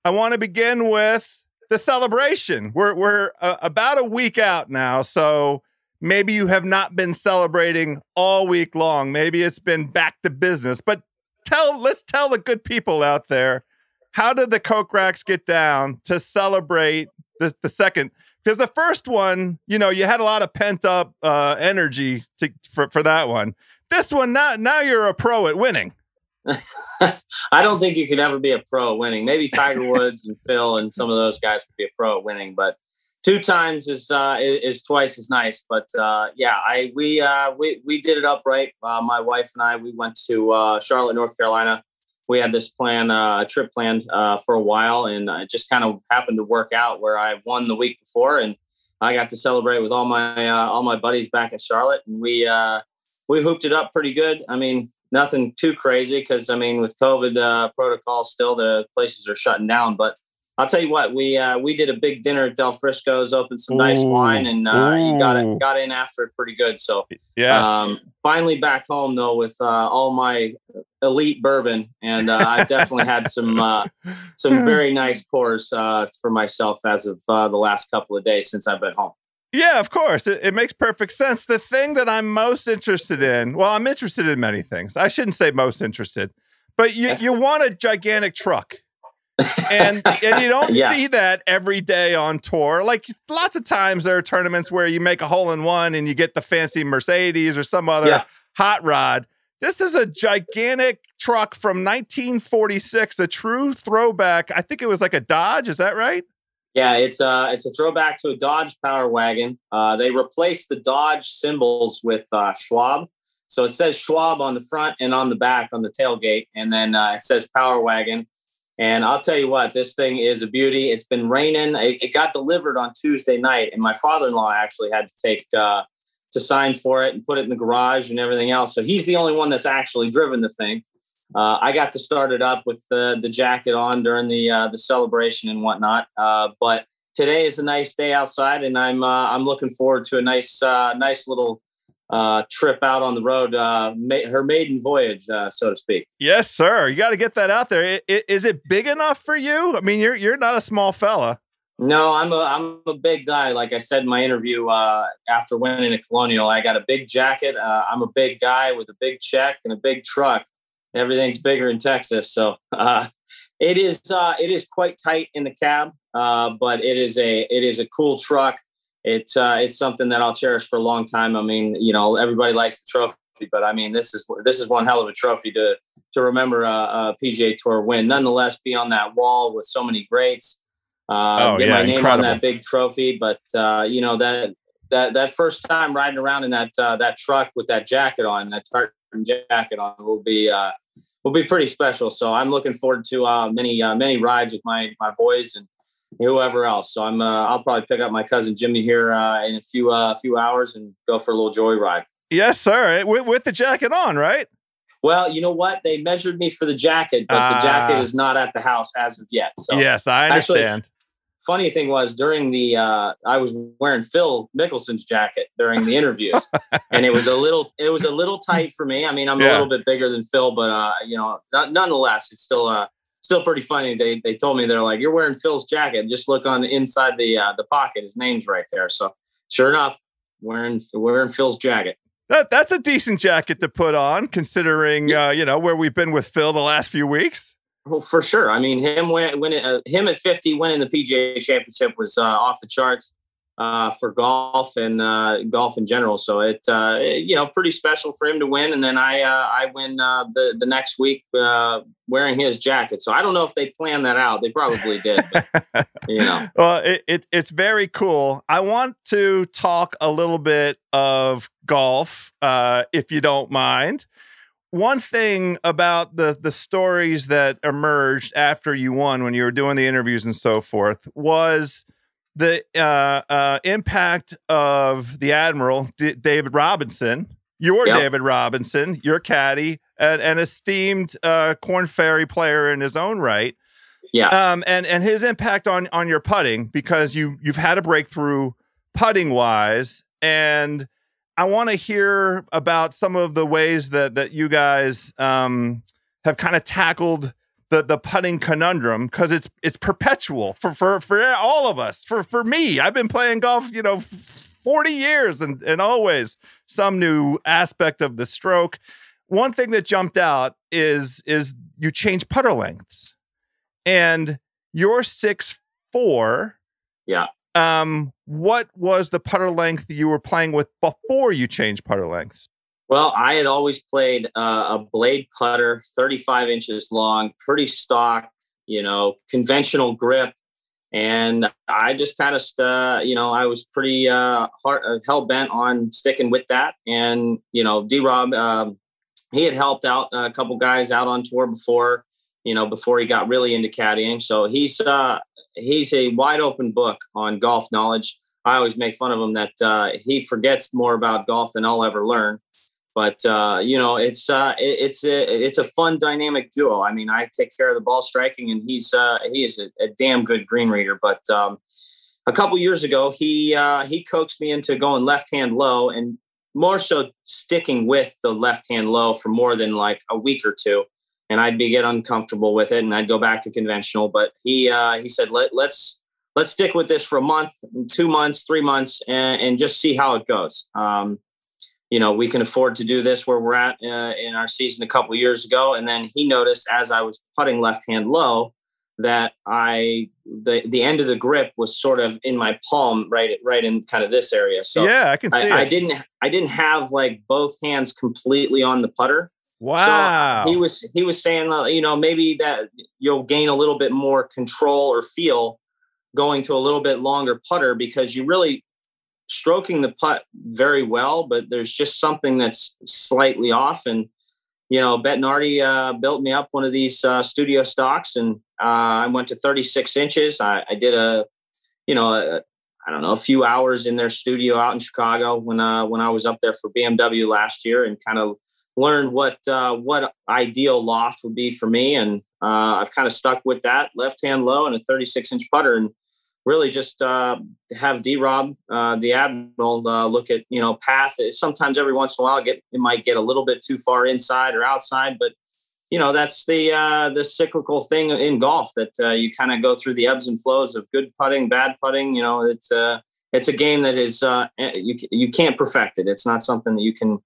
I want to begin with the celebration. We're we're uh, about a week out now, so maybe you have not been celebrating all week long. Maybe it's been back to business. But tell let's tell the good people out there how did the Kokraks get down to celebrate the, the second because the first one, you know, you had a lot of pent up uh, energy to, for for that one. This one, now, now you're a pro at winning. I don't think you could ever be a pro at winning. Maybe Tiger Woods and Phil and some of those guys could be a pro at winning, but two times is uh, is twice as nice. But uh, yeah, I we uh, we we did it upright. Uh, my wife and I we went to uh, Charlotte, North Carolina. We had this plan, uh, a trip planned uh, for a while, and it just kind of happened to work out where I won the week before, and I got to celebrate with all my uh, all my buddies back in Charlotte, and we uh, we hooped it up pretty good. I mean, nothing too crazy because I mean, with COVID uh, protocol, still the places are shutting down. But I'll tell you what, we uh, we did a big dinner at Del Frisco's, opened some nice wine, and uh, you got it got in after it pretty good. So yes. Um, finally back home though with uh, all my elite bourbon, and uh, I've definitely had some uh, some very nice pours uh, for myself as of uh, the last couple of days since I've been home. Yeah, of course. It, it, makes perfect sense. The thing that I'm most interested in, well, I'm interested in many things. I shouldn't say most interested, but you, you want a gigantic truck. and and you don't yeah. see that every day on tour. Like lots of times there are tournaments where you make a hole in one and you get the fancy Mercedes or some other yeah. hot rod. This is a gigantic truck from 1946, a true throwback. I think it was like a Dodge. Is that right? Yeah, it's a uh, it's a throwback to a Dodge Power Wagon. Uh, they replaced the Dodge symbols with uh, Schwab, so it says Schwab on the front and on the back on the tailgate, and then uh, it says Power Wagon. And I'll tell you what, this thing is a beauty. It's been raining. It, it got delivered on Tuesday night, and my father-in-law actually had to take uh, to sign for it and put it in the garage and everything else. So he's the only one that's actually driven the thing uh, I got to start it up with the the jacket on during the uh, the celebration and whatnot. Uh, but today is a nice day outside, and I'm uh, I'm looking forward to a nice uh, nice little uh, trip out on the road, ma- her maiden voyage, so to speak. Yes, sir. You got to get that out there. Is it big enough for you? I mean, you're you're not a small fella. No, I'm a I'm a big guy. Like I said in my interview after winning a Colonial, I got a big jacket. I'm a big guy with a big check and a big truck everything's bigger in Texas. So uh, it is uh, it is quite tight in the cab, uh, but it is a it is a cool truck. It's uh, it's something that I'll cherish for a long time. I mean, you know, everybody likes the trophy, but I mean, this is this is one hell of a trophy to to remember a, a PGA Tour win. Nonetheless, be on that wall with so many greats. uh, oh, get yeah, my name incredible. on that big trophy. But uh, you know that that that first time riding around in that uh, that truck with that jacket on, that tartan jacket on, will be uh, will be pretty special. So I'm looking forward to uh, many uh, many rides with my my boys and whoever else. So I'm uh, I'll probably pick up my cousin Jimmy here uh, in a few uh, few hours and go for a little joyride. Yes, sir. With, with, the jacket on, right? Well, you know what? They measured me for the jacket, but the jacket ah. is not at the house as of yet. So yes, I understand. Actually, funny thing was during the uh, I was wearing Phil Mickelson's jacket during the interviews, and it was a little it was a little tight for me. I mean, I'm yeah. a little bit bigger than Phil, but uh, you know, not, nonetheless, it's still uh, still pretty funny. They they told me they're like, "You're wearing Phil's jacket. Just look on the inside the uh, the pocket. His name's right there." So sure enough, wearing wearing Phil's jacket. That that's a decent jacket to put on, considering uh, you know where we've been with Phil the last few weeks. Well, for sure. I mean, him when uh, him at 50 winning the PGA Championship was uh, off the charts uh, for golf and uh, golf in general. So it, uh, you know, pretty special for him to win. And then I uh, I win the the next week wearing his jacket. So I don't know if they planned that out. They probably did. But, you know. Well, it, it it's very cool. I want to talk a little bit of golf, if you don't mind one thing about the the stories that emerged after you won when you were doing the interviews and so forth was the uh, uh, impact of the admiral D- David Robinson, your yep. David Robinson, your caddy, and an esteemed uh, Korn Ferry player in his own right. Yeah, um, and and his impact on on your putting because you you've had a breakthrough putting wise and I want to hear about some of the ways that that you guys um, have kind of tackled the the putting conundrum because it's it's perpetual for for for all of us. For for me, I've been playing golf, you know, forty years, and and always some new aspect of the stroke. One thing that jumped out is is you change putter lengths, and you're six four. Yeah. Um, what was the putter length you were playing with before you changed putter lengths? Well, I had always played uh, a blade putter, 35 inches long, pretty stock, you know, conventional grip. And I just kind of, uh, you know, I was pretty uh, uh, hell bent on sticking with that. And, you know, D Rob, um, he had helped out a couple guys out on tour before, you know, before he got really into caddying. So he's, uh, he's a wide open book on golf knowledge. I always make fun of him that uh, he forgets more about golf than I'll ever learn. But uh, you know, it's uh, it, it's a it's a fun dynamic duo. I mean, I take care of the ball striking, and he's uh, he is a, a damn good green reader. But um, a couple years ago, he uh, he coaxed me into going left hand low, and more so sticking with the left hand low for more than like a week or two and I'd be get uncomfortable with it, and I'd go back to conventional. But he uh, he said, Let, let's let's stick with this for a month, two months, three months, and, and just see how it goes. Um, you know, we can afford to do this where we're at uh, in our season a couple years ago. And then he noticed as I was putting left hand low that I the the end of the grip was sort of in my palm, right, right in kind of this area. So yeah, I can see. I, I didn't I didn't have like both hands completely on the putter. Wow. So he was he was saying that you know maybe that you'll gain a little bit more control or feel going to a little bit longer putter because you really stroking the putt very well, but there's just something that's slightly off. And you know, Bettinardi uh, built me up one of these uh, studio stocks, and uh, I went to 36 inches. I, I did a, you know, a, I don't know, a few hours in their studio out in Chicago when uh, when I was up there for BMW last year, and kind of learned what uh, what ideal loft would be for me, and uh, I've kind of stuck with that left hand low and a 36 inch putter, and really just uh, have D Rob, uh, the Admiral, uh, look at you know path. Sometimes every once in a while, get it might get a little bit too far inside or outside, but you know that's the uh, the cyclical thing in golf that you kind of go through the ebbs and flows of good putting, bad putting. You know, it's it's a game that is eh, you you can't perfect it. It's not something that you can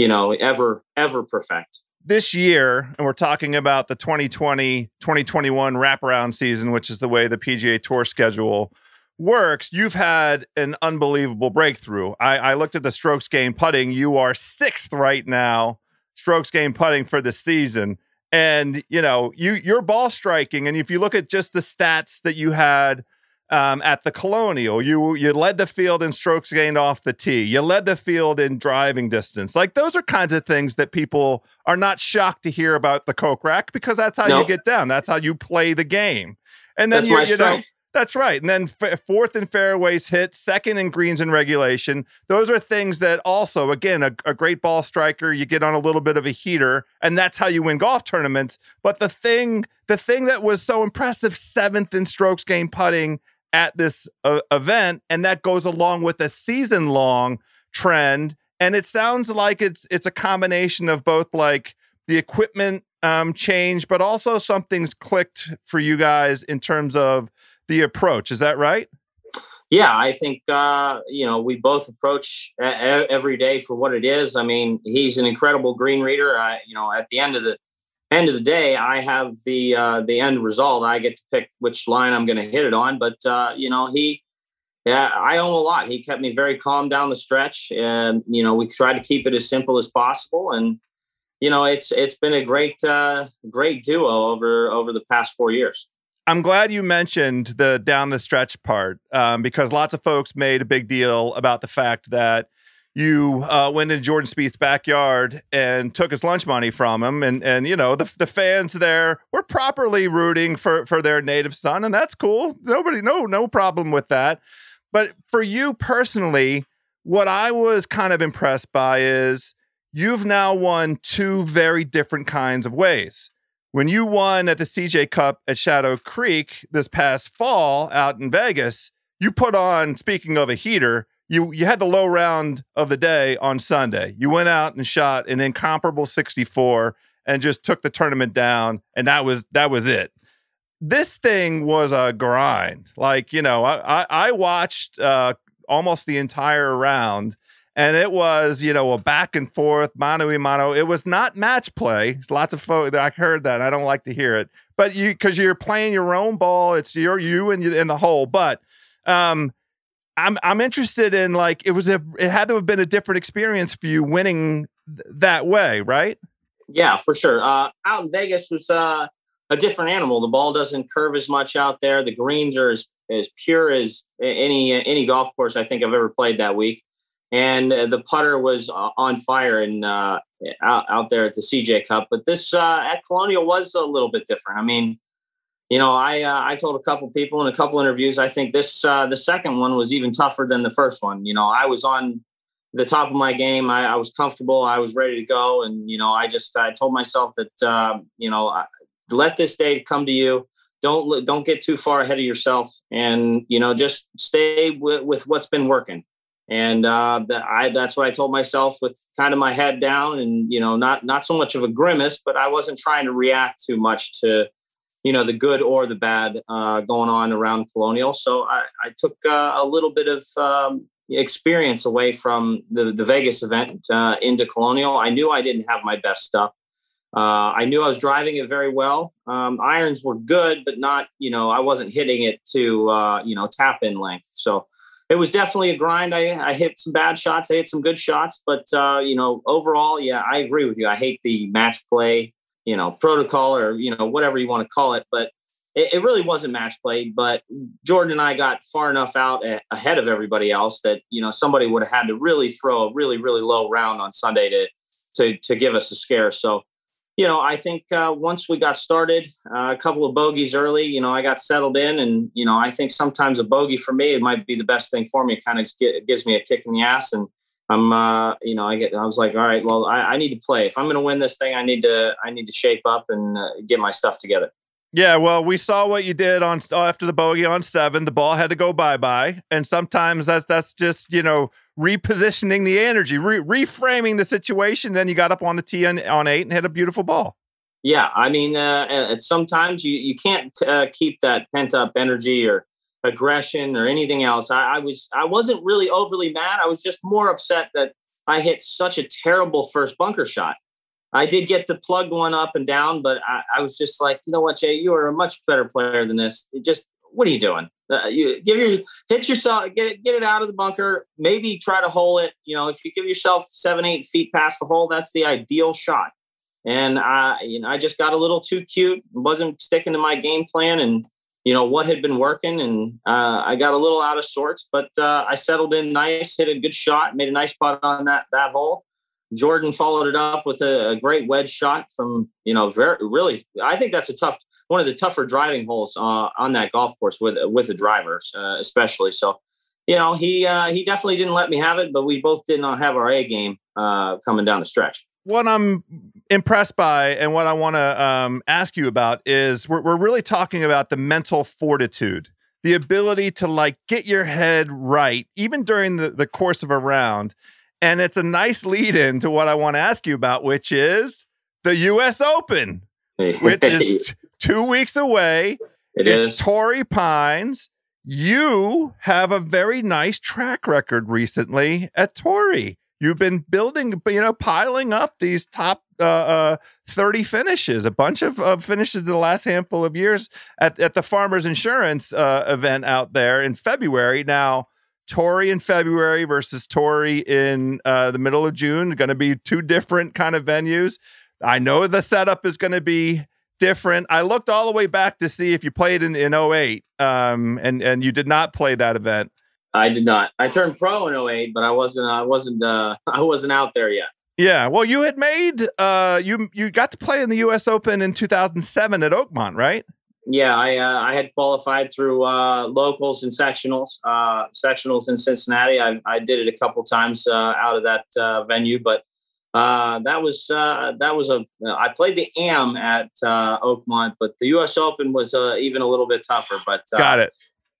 you know, ever, ever perfect. This year, and we're talking about the 2020 2021 wraparound season, which is the way the PGA Tour schedule works, you've had an unbelievable breakthrough. I, I looked at the strokes gained putting. You are sixth right now, strokes gained putting for the season. And you know, you your ball striking, and if you look at just the stats that you had um, at the Colonial. You you led the field in strokes gained off the tee. You led the field in driving distance. Like those are kinds of things that people are not shocked to hear about the Kokrak because that's how you get down. That's how you play the game. And then that's you, you know, that's right. And then f- fourth in fairways hit, second in greens in regulation. Those are things that also, again, a, a great ball striker, you get on a little bit of a heater, and that's how you win golf tournaments. But the thing, the thing that was so impressive, seventh in strokes gained putting at this uh, event, and that goes along with a season long trend. And it sounds like it's it's a combination of both like the equipment um, change, but also something's clicked for you guys in terms of the approach. Is that right? Yeah, I think uh, you know we both approach a- every day for what it is. I mean, he's an incredible green reader. I, you know, at the end of the end of the day, I have the uh, the end result. I get to pick which line I'm going to hit it on. But uh, you know, he, yeah, I own a lot. He kept me very calm down the stretch, and you know, we tried to keep it as simple as possible. And you know, it's it's been a great uh, great duo over over the past four years. I'm glad you mentioned the down the stretch part um, because lots of folks made a big deal about the fact that you uh, went into Jordan Spieth's backyard and took his lunch money from him, and and you know the the fans there were properly rooting for for their native son, and that's cool. Nobody, no, no problem with that. But for you personally, what I was kind of impressed by is you've now won two very different kinds of ways. When you won at the CJ Cup at Shadow Creek this past fall out in Vegas, you put on, speaking of a heater, you you had the low round of the day on Sunday. You went out and shot an incomparable 64 and just took the tournament down, and that was that was it. This thing was a grind. Like you know, I I, I watched uh, almost the entire round, and it was you know a back and forth mano a mano. It was not match play. Lots of folks I heard that. I don't like to hear it, but you because you're playing your own ball. It's your you and you in the hole, but. Um, I'm I'm interested in like it was a it had to have been a different experience for you winning th- that way, right? Yeah, for sure. Uh, out in Vegas was uh, a different animal. The ball doesn't curve as much out there. The greens are as, as pure as any any golf course I think I've ever played that week, and uh, the putter was uh, on fire and uh, out out there at the CJ Cup. But this uh, at Colonial was a little bit different. I mean, you know, I uh, I told a couple people in a couple interviews. I think this uh, the second one was even tougher than the first one. You know, I was on the top of my game. I, I was comfortable. I was ready to go, and you know, I just I told myself that uh, you know, let this day come to you. Don't don't get too far ahead of yourself, and you know, just stay with, with what's been working. And uh, that I that's what I told myself with kind of my head down, and you know, not not so much of a grimace, but I wasn't trying to react too much to you know the good or the bad uh, going on around colonial. So i, I took uh, a little bit of um, experience away from the, the vegas event uh, into colonial. I knew i didn't have my best stuff. Uh, i knew i was driving it very well. Um, irons were good but not you know i wasn't hitting it to uh, you know tap in length. So it was definitely a grind. I, I hit some bad shots i hit some good shots but uh, you know overall yeah i agree with you. I hate the match play you know protocol or you know whatever you want to call it but it, it, really wasn't match play but jordan and i got far enough out a- ahead of everybody else that you know somebody would have had to really throw a really really low round on sunday to to to give us a scare. So you know i think uh, once we got started uh, a couple of bogeys early you know i got settled in and you know i think sometimes a bogey for me it might be the best thing for me. It kind of gives me a kick in the ass and I'm, uh, you know, I get, I was like, all right, well, I, I need to play. If I'm going to win this thing, I need to, I need to shape up and uh, get my stuff together. Yeah, well, we saw what you did on after the bogey on seven. The ball had to go bye bye, and sometimes that's that's just you know repositioning the energy, re- reframing the situation. Then you got up on the tee on, on eight and hit a beautiful ball. Yeah, I mean, uh, sometimes you you can't uh, keep that pent up energy or aggression or anything else. I, I, was I wasn't really overly mad. I was just more upset that I hit such a terrible first bunker shot. I did get the plug one up and down, but I, I was just like, you know what, Jay, you are a much better player than this. It just what are you doing? Uh, you give your hit yourself, get it, get it out of the bunker. Maybe try to hole it. You know, if you give yourself seven, eight feet past the hole, that's the ideal shot. And I, you know, I just got a little too cute. wasn't sticking to my game plan, and you know what had been working, and uh, I got a little out of sorts, but uh, I settled in nice, hit a good shot, made a nice putt on that that hole. Jordan followed it up with a, a great wedge shot from you know very really. I think that's a tough one of the tougher driving holes uh, on that golf course with with the drivers, uh, especially. So, you know, he uh, he definitely didn't let me have it, but we both did not have our A game uh, coming down the stretch. What I'm impressed by and what I want to um, ask you about is we're, we're really talking about the mental fortitude, the ability to like get your head right, even during the, the course of a round. And it's a nice lead in to what I want to ask you about, which is the US Open, which is two weeks away. It it's is. Torrey Pines. You have a very nice track record recently at Torrey. You've been building, you know, piling up these top uh, uh, 30 finishes, a bunch of, of finishes in the last handful of years at, at the Farmers Insurance uh, event out there in February. Now, Torrey in February versus Torrey in uh, the middle of June, going to be two different kind of venues. I know the setup is going to be different. I looked all the way back to see if you played in, in 08, um, and, and you did not play that event. I did not. I turned pro in 08, but I wasn't. I wasn't. Uh, I wasn't out there yet. Yeah, well, you had made uh, you you got to play in the U.S. Open in 2007 at Oakmont, right? Yeah, I uh, I had qualified through uh, locals and sectionals. Uh, sectionals in Cincinnati. I, I did it a couple times uh, out of that uh, venue, but uh, that was uh, that was a. I played the AM at uh, Oakmont, but the U.S. Open was uh, even a little bit tougher. But uh, Got it.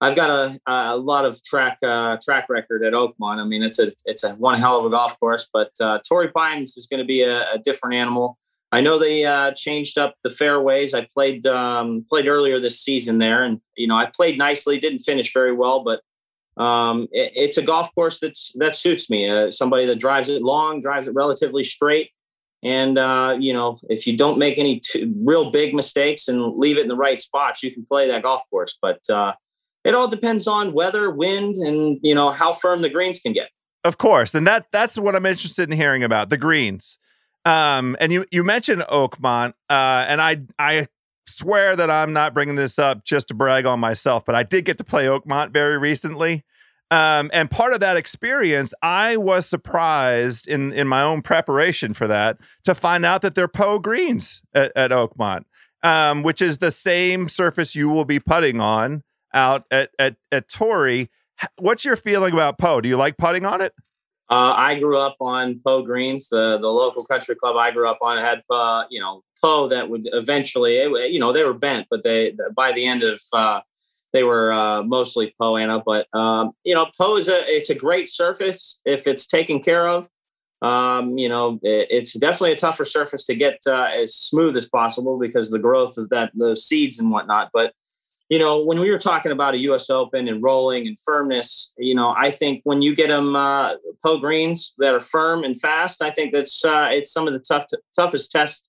I've got a, a lot of track uh, track record at Oakmont. I mean, it's a it's a one hell of a golf course. But uh, Torrey Pines is going to be a, a different animal. I know they uh, changed up the fairways. I played um, played earlier this season there, and you know I played nicely. Didn't finish very well, but um, it, it's a golf course that's that suits me. Uh, somebody that drives it long, drives it relatively straight, and uh, you know if you don't make any t- real big mistakes and leave it in the right spots, you can play that golf course. But uh, it all depends on weather, wind, and you know how firm the greens can get. Of course, and that that's what I'm interested in hearing about the greens. Um, and you you mentioned Oakmont, uh, and I I swear that I'm not bringing this up just to brag on myself, but I did get to play Oakmont very recently. Um, and part of that experience, I was surprised in in my own preparation for that to find out that they're Poa greens at, at Oakmont, um, which is the same surface you will be putting on out at at at Torrey. What's your feeling about Poa? Do you like putting on it? Uh, I grew up on Poa Greens, the the local country club I grew up on. had uh, you know Poa that would eventually, it, you know, they were bent, but they by the end of uh, they were uh, mostly Poa annua. But um, you know, Poa is a it's a great surface if it's taken care of. Um, you know, it, it's definitely a tougher surface to get uh, as smooth as possible because the growth of that the seeds and whatnot. But you know, when we were talking about a U.S. Open and rolling and firmness, you know, I think when you get them uh, Poa greens that are firm and fast, I think that's uh, it's some of the tough toughest tests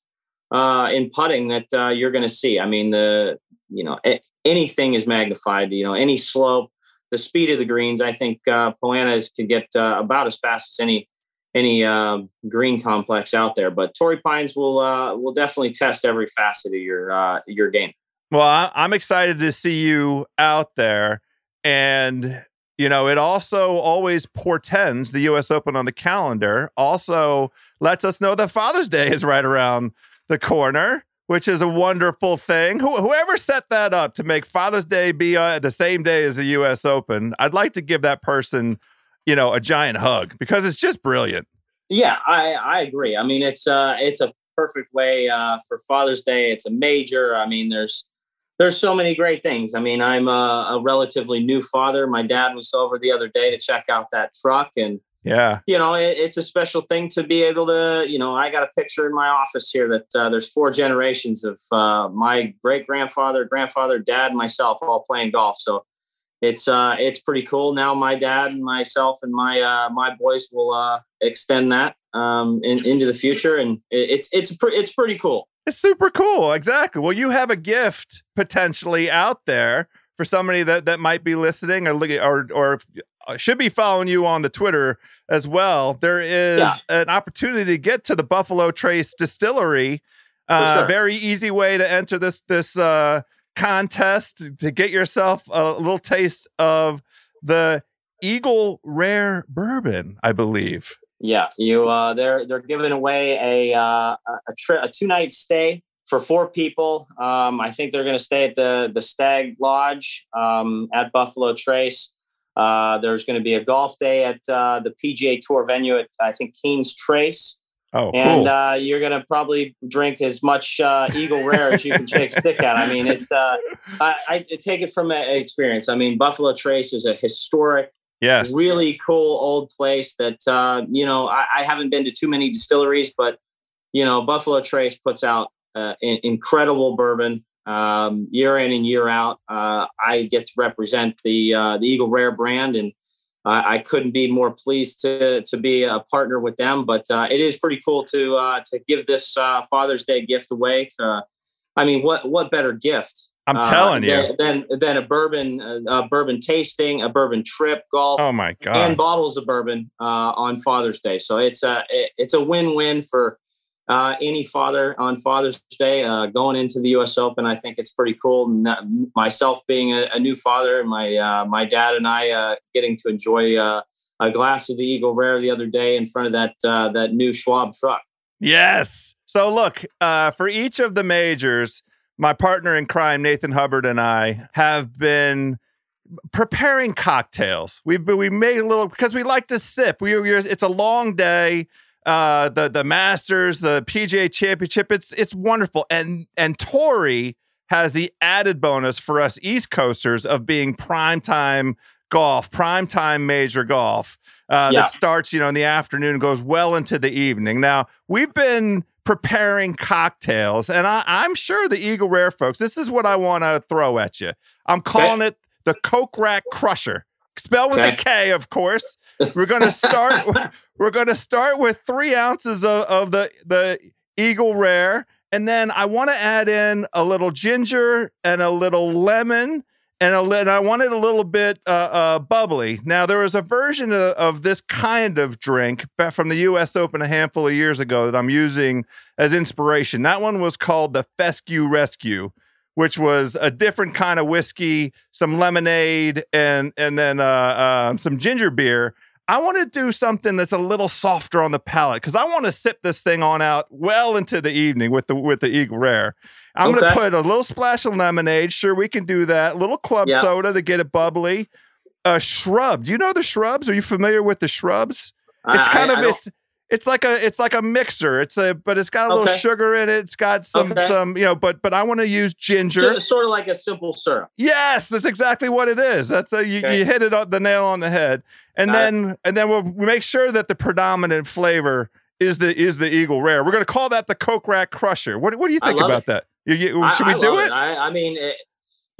uh, in putting that uh, you're going to see. I mean, the you know a- anything is magnified. You know, any slope, the speed of the greens. I think uh, Poa annas can get uh, about as fast as any any uh, green complex out there. But Torrey Pines will uh, will definitely test every facet of your uh, your game. Well, I, I'm excited to see you out there. And, you know, it also always portends the US Open on the calendar, also lets us know that Father's Day is right around the corner, which is a wonderful thing. Wh- whoever set that up to make Father's Day be uh, the same day as the US Open, I'd like to give that person, you know, a giant hug because it's just brilliant. Yeah, I, I agree. I mean, it's uh, it's a perfect way uh, for Father's Day. It's a major. I mean, there's there's so many great things. I mean, I'm a, a, relatively new father. My dad was over the other day to check out that truck, and yeah, you know, it, it's a special thing to be able to. You know, I got a picture in my office here that uh, there's four generations of uh, my great grandfather, grandfather, dad, myself, all playing golf. So it's uh, it's pretty cool. Now my dad and myself and my uh, my boys will uh, extend that um, in, into the future, and it, it's it's pre- it's pretty cool. It's super cool. Exactly. Well, you have a gift potentially out there for somebody that, that might be listening or looking or or uh, should be following you on the Twitter as well. There is yeah. an opportunity to get to the Buffalo Trace Distillery. Uh, sure. Very easy way to enter this this uh, contest to get yourself a little taste of the Eagle Rare Bourbon, I believe. Yeah, you. Uh, they're they're giving away a uh, a, tri- a two night stay for four people. Um, I think they're going to stay at the the Stag Lodge um, at Buffalo Trace. Uh, there's going to be a golf day at uh, the PGA Tour venue at I think Keene's Trace. Oh, and cool. uh, you're going to probably drink as much uh, Eagle Rare as you can shake a stick at. I mean, it's uh, I, I take it from experience. I mean, Buffalo Trace is a historic, yes. really cool old place that uh, you know. I, I haven't been to too many distilleries, but you know, Buffalo Trace puts out uh, in, incredible bourbon um, year in and year out. Uh, I get to represent the uh, the Eagle Rare brand, and I, I couldn't be more pleased to to be a partner with them. But uh, it is pretty cool to uh, to give this uh, Father's Day gift away. To, I mean, what what better gift? I'm uh, telling you. Than than a bourbon a bourbon tasting, a bourbon trip, golf, Oh my god! and bottles of bourbon uh, on Father's Day. So it's a it- it's a win win for uh, any father on Father's Day uh, going into the U.S. Open. I think it's pretty cool. Myself being a, a new father, my uh, my dad and I uh, getting to enjoy uh, a glass of the Eagle Rare the other day in front of that uh, that new Schwab truck. Yes. So look, uh, for each of the majors, my partner in crime, Nathan Hubbard, and I have been preparing cocktails. We've we made a little because we like to sip. We we're, it's a long day. Uh, the the Masters, the PGA Championship. It's it's wonderful. And and Torrey has the added bonus for us East Coasters of being prime time golf, prime time major golf. Uh, Yeah. that starts, you know, in the afternoon goes well into the evening. Now, we've been preparing cocktails, and I, I'm sure the Eagle Rare folks, this is what I want to throw at you. I'm calling it the Kokrak Crusher. Spelled with a K, of course. We're gonna start. we're gonna start with three ounces of, of the the Eagle Rare, and then I want to add in a little ginger and a little lemon, and a and I want it a little bit uh, uh, bubbly. Now there was a version of, of this kind of drink from the U.S. Open a handful of years ago that I'm using as inspiration. That one was called the Fescue Rescue which was a different kind of whiskey, some lemonade, and and then uh, uh, some ginger beer. I want to do something that's a little softer on the palate because I want to sip this thing on out well into the evening with the with the Eagle Rare. I'm going to put a little splash of lemonade. Sure, we can do that. A little club Yeah. soda to get it bubbly. A shrub. Do you know the shrubs? Are you familiar with the shrubs? It's I- kind I- of I it's it's like a it's like a mixer. It's a but it's got a little sugar in it. It's got some Okay. some you know. But but I want to use ginger. Just sort of like a simple syrup. Yes, that's exactly what it is. That's a, you, Okay. you hit it on the nail on the head, and Got it. then and then we'll make sure that the predominant flavor is the is the Eagle Rare. We're going to call that the Kokrak Crusher. What what do you think about it. that? You, you, I- should I we do love it? I, I mean, it,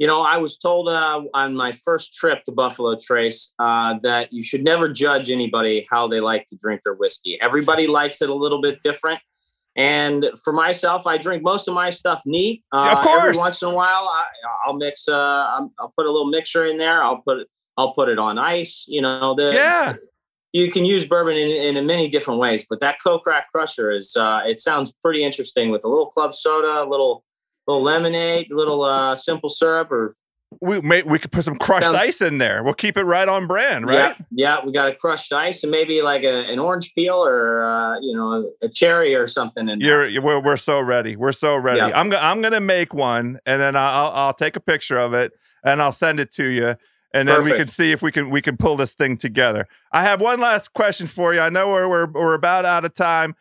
you know, I was told uh, on my first trip to Buffalo Trace uh, that you should never judge anybody how they like to drink their whiskey. Everybody likes it a little bit different. And for myself, I drink most of my stuff neat. Uh, Of course. Every once in a while, I, I'll mix. Uh, I'll I'll put a little mixer in there. I'll put I'll put it on ice. You know, the Yeah, you can use bourbon in, in many different ways, but that Kokrak Crusher is uh, it sounds pretty interesting with a little club soda, a little little lemonade, a little uh, simple syrup, or we may, we could put some crushed Sounds- ice in there. We'll keep it right on brand, right? yeah, yeah, we got a crushed ice and maybe like a, an orange peel or uh, you know a cherry or something. And You're, you we're, we're so ready. We're so ready. Yeah. I'm gonna I'm gonna make one, and then I'll I'll take a picture of it, and I'll send it to you, and then we can see if we can we can pull this thing together. I have one last question for you. I know we're we're, we're about out of time.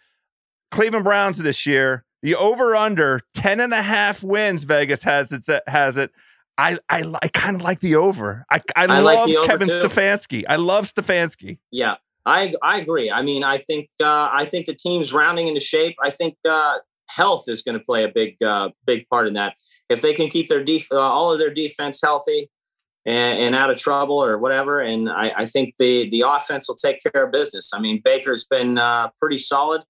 Cleveland Browns this year, the over under 10 and a half wins. Vegas has it has it. I I, I kind of like the over. I I, I love like Kevin too. Stefanski. I love Stefanski. Yeah, I I agree. I mean, I think uh, I think the team's rounding into shape. I think uh, health is going to play a big uh, big part in that. If they can keep their def- uh, all of their defense healthy and, and out of trouble or whatever, and I, I think the the offense will take care of business. I mean, Baker's been uh, pretty solid.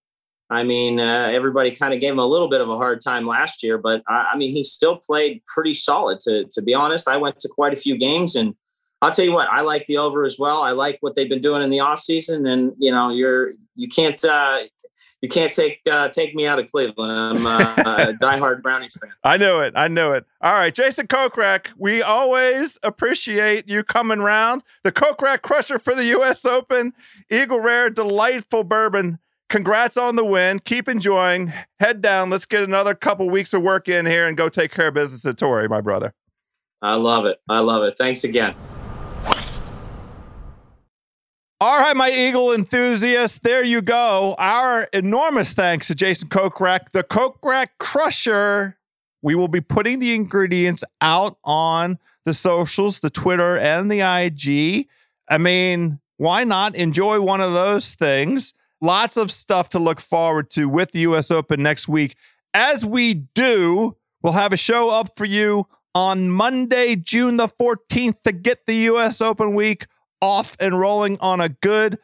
I mean, uh, everybody kind of gave him a little bit of a hard time last year, but I, I mean, he still played pretty solid. To to be honest, I went to quite a few games and. I'll tell you what, I like the over as well. I like what they've been doing in the offseason. And, you know, you're, you can't, uh, you can't take uh, take me out of Cleveland. I'm uh, a diehard Brownies fan. I knew it. I knew it. All right, Jason Kokrak, we always appreciate you coming round. The Kokrak Crusher for the U.S. Open, Eagle Rare, delightful bourbon. Congrats on the win. Keep enjoying. Head down. Let's get another couple weeks of work in here and go take care of business at Torrey, my brother. I love it. I love it. Thanks again. All right, my Eagle enthusiasts, there you go. Our enormous thanks to Jason Kokrak, the Kokrak Crusher. We will be putting the ingredients out on the socials, the Twitter and the IG. I mean, why not enjoy one of those things? Lots of stuff to look forward to with the US Open next week. As we do, we'll have a show up for you on Monday, June the 14th to get the US Open week off and rolling on a good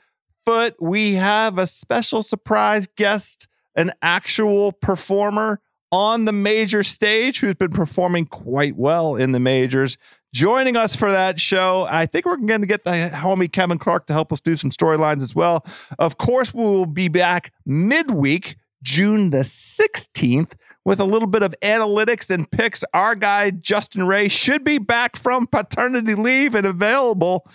foot. We have a special surprise guest, an actual performer on the major stage who's been performing quite well in the majors. Joining us for that show, I think we're going to get the homie Kevin Clark to help us do some storylines as well. Of course, we will be back midweek, June the 16th, with a little bit of analytics and picks. Our guy, Justin Ray, should be back from paternity leave and available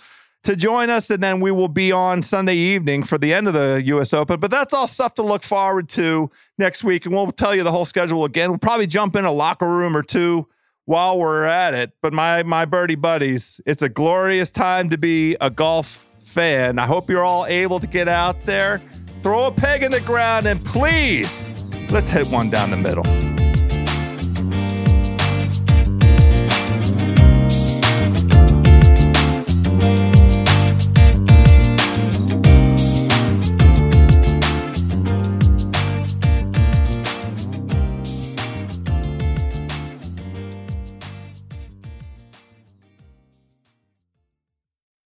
to join us. And then we will be on Sunday evening for the end of the U.S. Open. But that's all stuff to look forward to next week. And we'll tell you the whole schedule again. We'll probably jump in a locker room or two while we're at it. But my, my birdie buddies, it's a glorious time to be a golf fan. I hope you're all able to get out there, throw a peg in the ground, and please, let's hit one down the middle.